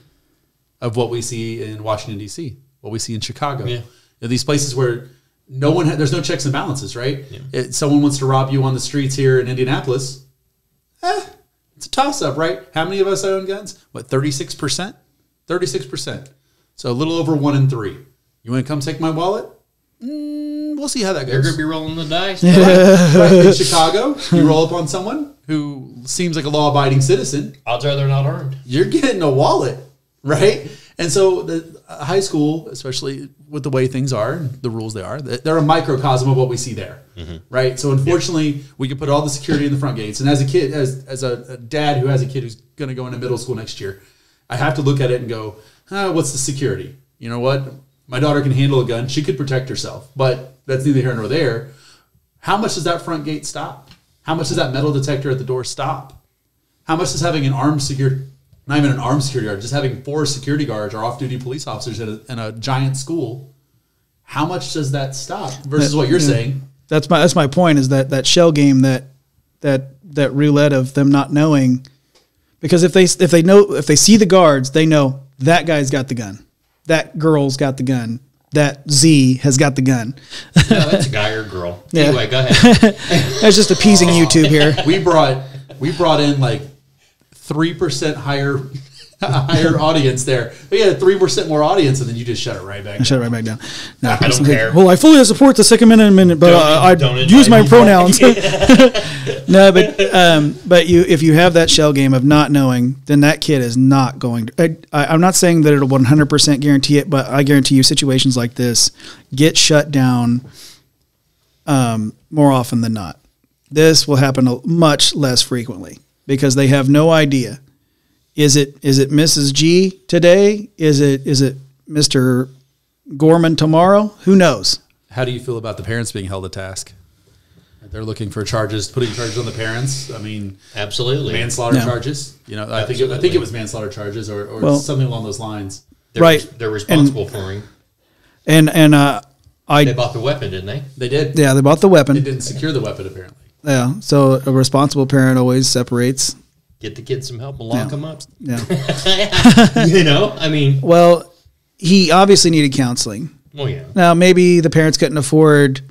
of what we see in Washington D.C., what we see in Chicago. Yeah. You know, these places where no one, ha- there's no checks and balances, right? It, someone wants to rob you on the streets here in Indianapolis. Eh, it's a toss-up, right? How many of us own guns? What, 36 percent? 36 percent. So a little over one in three. You want to come take my wallet? Mm, we'll see how that They're goes. going to be rolling the dice. Right, in Chicago, you roll up on someone who seems like a law-abiding citizen. Odds are they're not armed. You're getting a wallet, right? And so the high school, especially with the way things are, the rules they are, they- they're a microcosm of what we see there, right? So unfortunately, we can put all the security in the front gates. And as a kid, as as a, a dad who has a kid who's going to go into middle school next year, I have to look at it and go, ah, what's the security? You know what? My daughter can handle a gun; she could protect herself, but that's neither here nor there. How much does that front gate stop? How much does that metal detector at the door stop? How much does having an armed security, not even an armed security guard, just having four security guards or off-duty police officers in a, in a giant school, how much does that stop versus what you're saying? That's my that's my point. Is that that shell game that that that roulette of them not knowing, because if they if they know if they see the guards, they know that guy's got the gun, that girl's got the gun, that Z has got the gun. No, that's a guy or girl. Yeah. Anyway, go ahead. That's just appeasing YouTube here. We brought we brought in like three percent higher higher audience there. We had three percent more audience, and then you just shut it right back. I shut it right back down. No, I don't care. Well, I fully support the Second Amendment, but Don't- uh, I don't use my pronouns. no, but um, but you if you have that shell game of not knowing, then that kid is not going to. I, I, I'm not saying that it'll 100 percent guarantee it, but I guarantee you situations like this get shut down um, more often than not. This will happen much less frequently because they have no idea. Is it is it Mrs. G today? Is it is it Mr. Gorman tomorrow? Who knows? How do you feel about the parents being held to task? They're looking for charges, putting charges on the parents. I mean, Absolutely. manslaughter Yeah. charges. You know, I think it, I think it was manslaughter charges or, or Well- something along those lines. They're, Right. They're responsible for him. And and uh, I They bought the weapon, didn't they? They did. yeah, they bought the weapon. They didn't secure the weapon apparently. Yeah, so a responsible parent always separates. Get the kids some help and lock Yeah. them up. Yeah. you know, I mean, well, he obviously needed counseling. well, yeah. Now maybe the parents couldn't afford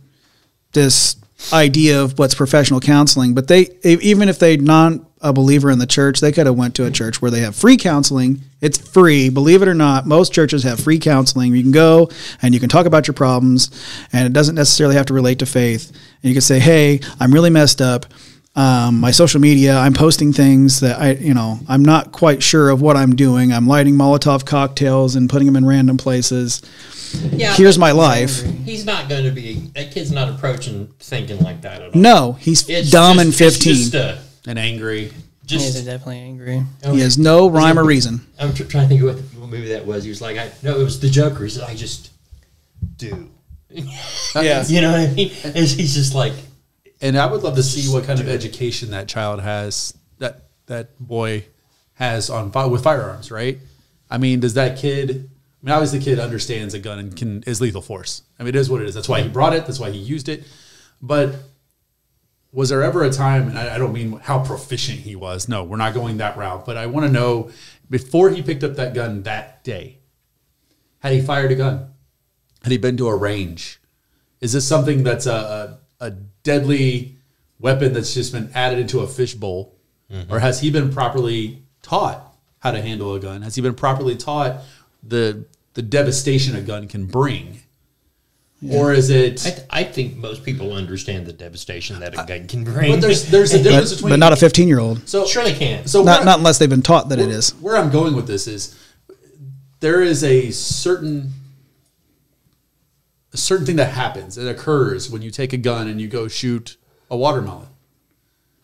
this idea of what's professional counseling. But they, even if they not a believer in the church, they could have went to a church where they have free counseling. It's free, believe it or not. Most churches have free counseling. You can go and you can talk about your problems, and it doesn't necessarily have to relate to faith. And you can say, "Hey, I'm really messed up." Um, my social media, I'm posting things that I, you know, I'm not quite sure of what I'm doing. I'm lighting Molotov cocktails and putting them in random places. Yeah, Here's my life. He's not going to be. That kid's not approaching thinking like that at all. No, he's It's dumb just- and it's 15. just a- and angry. Yeah, just they're definitely angry. Oh, he has no rhyme or reason. I'm tr- trying to think of what, what movie that was. He was like, I no, it was the Joker. He said, I just do. Yeah. You know what I mean? And he's just like, And I would love to see what kind of education that child has, that that boy has on fi- with firearms, right? I mean, does that kid? I mean, obviously, the kid understands a gun and can is lethal force. I mean, it is what it is. That's why he brought it. That's why he used it. But was there ever a time? And I, I don't mean how proficient he was. No, we're not going that route. But I want to know before he picked up that gun that day, had he fired a gun? Had he been to a range? Is this something that's a, a, a deadly weapon that's just been added into a fishbowl? Mm-hmm. Or has he been properly taught how to handle a gun? Has he been properly taught the the devastation a gun can bring? Or is it I, th- I think most people understand the devastation that a gun can bring. but there's there's a difference But, between but not a 15 year old. so sure they can. so Not, where- not unless they've been taught that it is. where I'm going with this is there is a certain a certain thing that happens. It occurs when you take a gun and you go shoot a watermelon.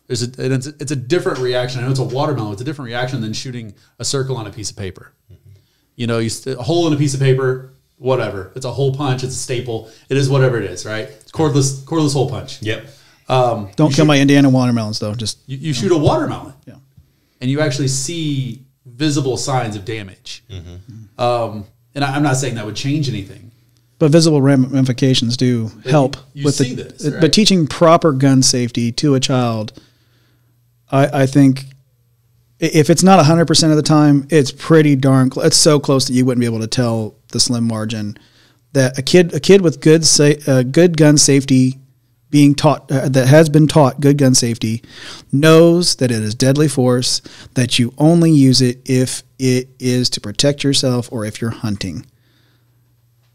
There's a and it's, it's a different reaction. I know it's a watermelon. It's a different reaction than shooting a circle on a piece of paper. Mm-hmm. You know, you st- a hole in a piece of paper, whatever. It's a hole punch. It's a staple. It is whatever it is, right? It's cordless cordless hole punch. Yep. Um, Don't kill my Indiana watermelons, though. Just You, you shoot a watermelon. Yeah. And you actually see visible signs of damage. Mm-hmm. Um, and I, I'm not saying that would change anything. but visible ramifications do help you with see the. this, uh, right? But teaching proper gun safety to a child, I, I think, if it's not hundred percent of the time, it's pretty darn. Cl- it's so close that you wouldn't be able to tell the slim margin that a kid, a kid with good sa- uh, good gun safety being taught uh, that has been taught good gun safety knows that it is deadly force that you only use it if it is to protect yourself or if you're hunting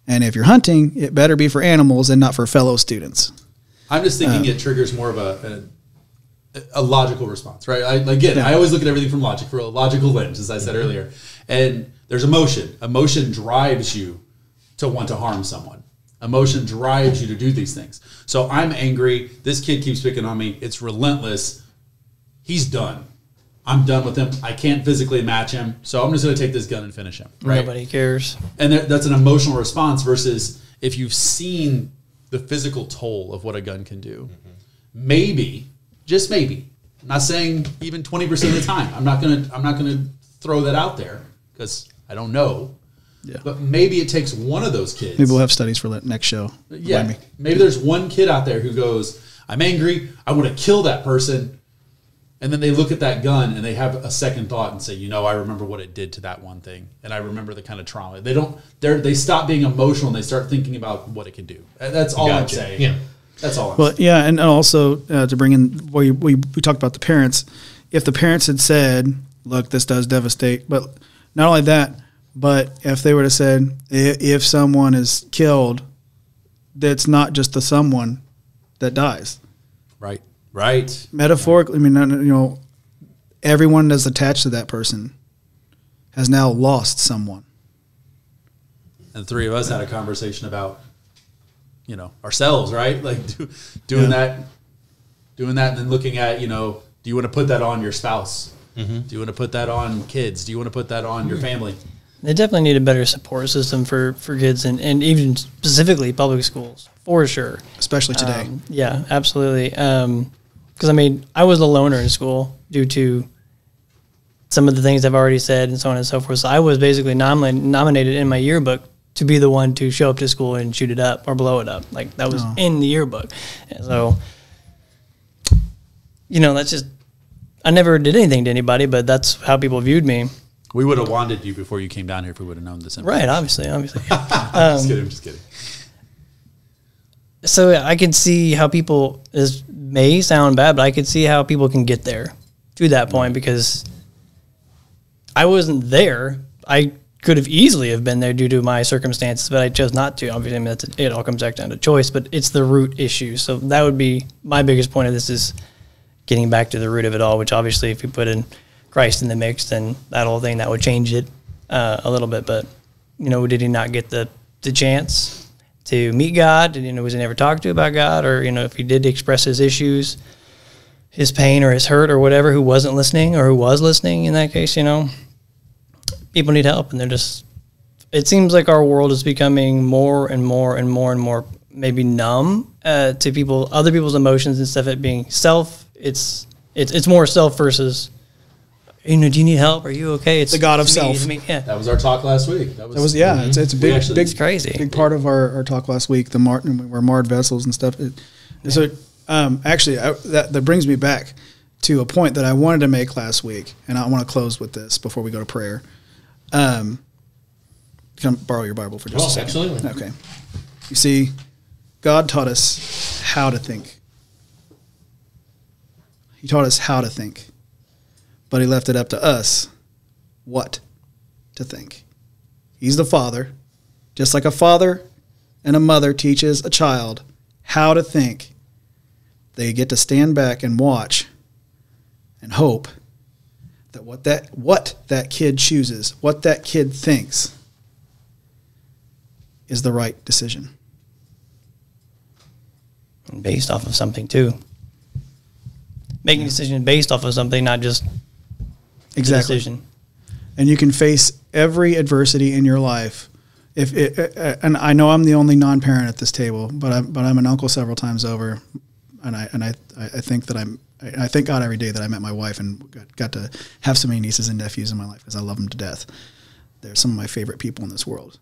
and if you're hunting it better be for animals and not for fellow students I'm just thinking it triggers more of a, a, a logical response, right? I, again, I always look at everything from logic, for a logical lens, as I said earlier. And there's emotion. Emotion drives you to want to harm someone. Emotion drives you to do these things. So I'm angry. This kid keeps picking on me. It's relentless. He's done. I'm done with him. I can't physically match him. So I'm just going to take this gun and finish him. Right. Nobody cares. And that's an emotional response versus if you've seen the physical toll of what a gun can do, mm-hmm. maybe, just maybe, I'm not saying even 20% of the time. I'm not going to I'm not going to throw that out there because I don't know. Yeah. But maybe it takes one of those kids. maybe we'll have studies for that next show yeah. Remind me. Maybe there's one kid out there who goes, "I'm angry. I want to kill that person." And then they look at that gun and they have a second thought and say, you know, I remember what it did to that one thing, and I remember the kind of trauma. They don't. They they stop being emotional and they start thinking about what it can do. That's all I'm saying. Yeah. That's all. I'm well saying. yeah and also uh, to bring in we, we, we talked about the parents if the parents had said look this does devastate but not only that but if they would have said if, someone is killed that's not just the someone that dies Right. Right. metaphorically, I mean, you know, everyone that's attached to that person has now lost someone. And the three of us had a conversation about, you know, ourselves, right? Like do, doing Yeah. that, doing that, and then looking at, you know, do you want to put that on your spouse? Mm-hmm. Do you want to put that on kids? Do you want to put that on your family? They definitely need a better support system for, for kids and, and even specifically public schools for sure. especially today. Um, yeah, absolutely. Because I mean, I was a loner in school due to some of the things I've already said and so on and so forth. So I was basically nominated, nominated in my yearbook to be the one to show up to school and shoot it up or blow it up. Like that was Oh. in the yearbook. And so, you know, that's just, I never did anything to anybody, but that's how people viewed me. We would have wanted you before you came down here if we would have known this. Right, obviously, obviously. just kidding. Just kidding. so I can see how people this may sound bad, but I could see how people can get there to that point because I wasn't there. I could have easily have been there due to my circumstances, but I chose not to. Obviously, I mean, that's, it all comes back down to choice, but it's the root issue. So that would be my biggest point of this is getting back to the root of it all. Which obviously, if you put in Christ in the mix, then that whole thing that would change it uh, a little bit. But you know, did he not get the the chance to meet God? Did, you know, was he never talked to about God, or you know, if he did express his issues, his pain or his hurt or whatever, who wasn't listening or who was listening in that case, you know, people need help, and they're just. It seems like our world is becoming more and more and more and more maybe numb uh, to people, other people's emotions instead of it being self. It's it's it's more self versus. You know, do you need help? Are you okay? It's The God of it's me, self. me. Yeah, That was our talk last week. That was, That was yeah. It's, it's a big, actually- big, It's crazy. big part of our, our talk last week. The Martin, we're marred vessels and stuff. It, and So, um, actually, I, that that brings me back to a point that I wanted to make last week, and I want to close with this before we go to prayer. Um, can I borrow your Bible for just Oh, a second? absolutely. Okay. You see, God taught us how to think. Taught us how to think, but He left it up to us what to think. He's the father, just like a father and a mother teaches a child how to think. They get to stand back and watch and hope that what that what that kid chooses, what that kid thinks is the right decision. based off of something too. Making a decision based off of something, not just Exactly. decision. and you can face every adversity in your life. If it, uh, and I know I'm the only non-parent at this table, but I'm but I'm an uncle several times over, and I and I I think that I'm I I thank God every day that I met my wife and got, got to have so many nieces and nephews in my life because I love them to death. They're some of my favorite people in this world.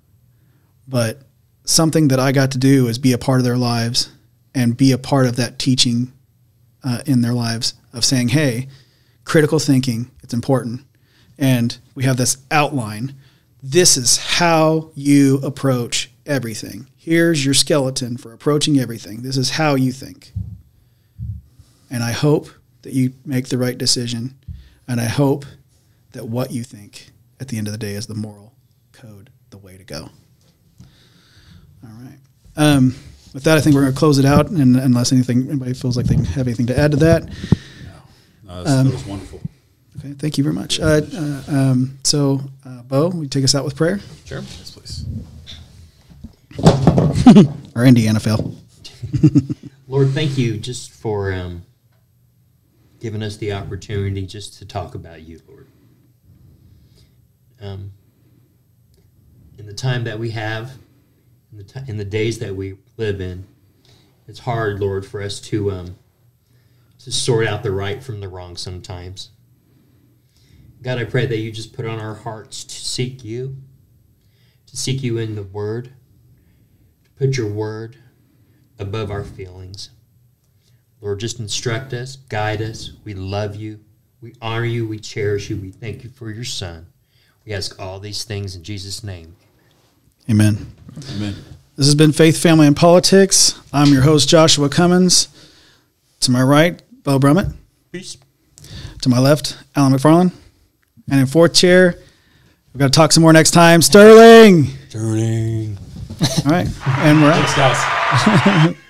But something that I got to do is be a part of their lives and be a part of that teaching uh, in their lives of saying, hey, critical thinking, it's important. And we have this outline. This is how you approach everything. Here's your skeleton for approaching everything. This is how you think. And I hope that you make the right decision. And I hope that what you think at the end of the day is the moral code, the way to go. All right. Um, with that, I think we're going to close it out. And unless anything, anybody feels like they have anything to add to that, No, that, was, that was wonderful. Okay, thank you very much. Uh, uh, um, so, uh, Bo, will you take us out with prayer? Sure. Yes, please. Or Indiana Phil? Lord, thank you just for um, giving us the opportunity just to talk about you, Lord. Um, in the time that we have, in the, ti in the days that we live in, it's hard, Lord, for us to um, to sort out the right from the wrong sometimes. God, I pray that you just put on our hearts to seek you, to seek you in the Word, to put your Word above our feelings. Lord, just instruct us, guide us. We love you. We honor you. We cherish you. We thank you for your Son. We ask all these things in Jesus' name. Amen. Amen. This has been Faith, Family, and Politics. I'm your host, Joshua Cummins. To my right, Bo Brummett. Peace. To my left, Alan McFarland. And in fourth chair, we've got to talk some more next time, Sterling. Sterling. All right. And we're out. Thanks, guys.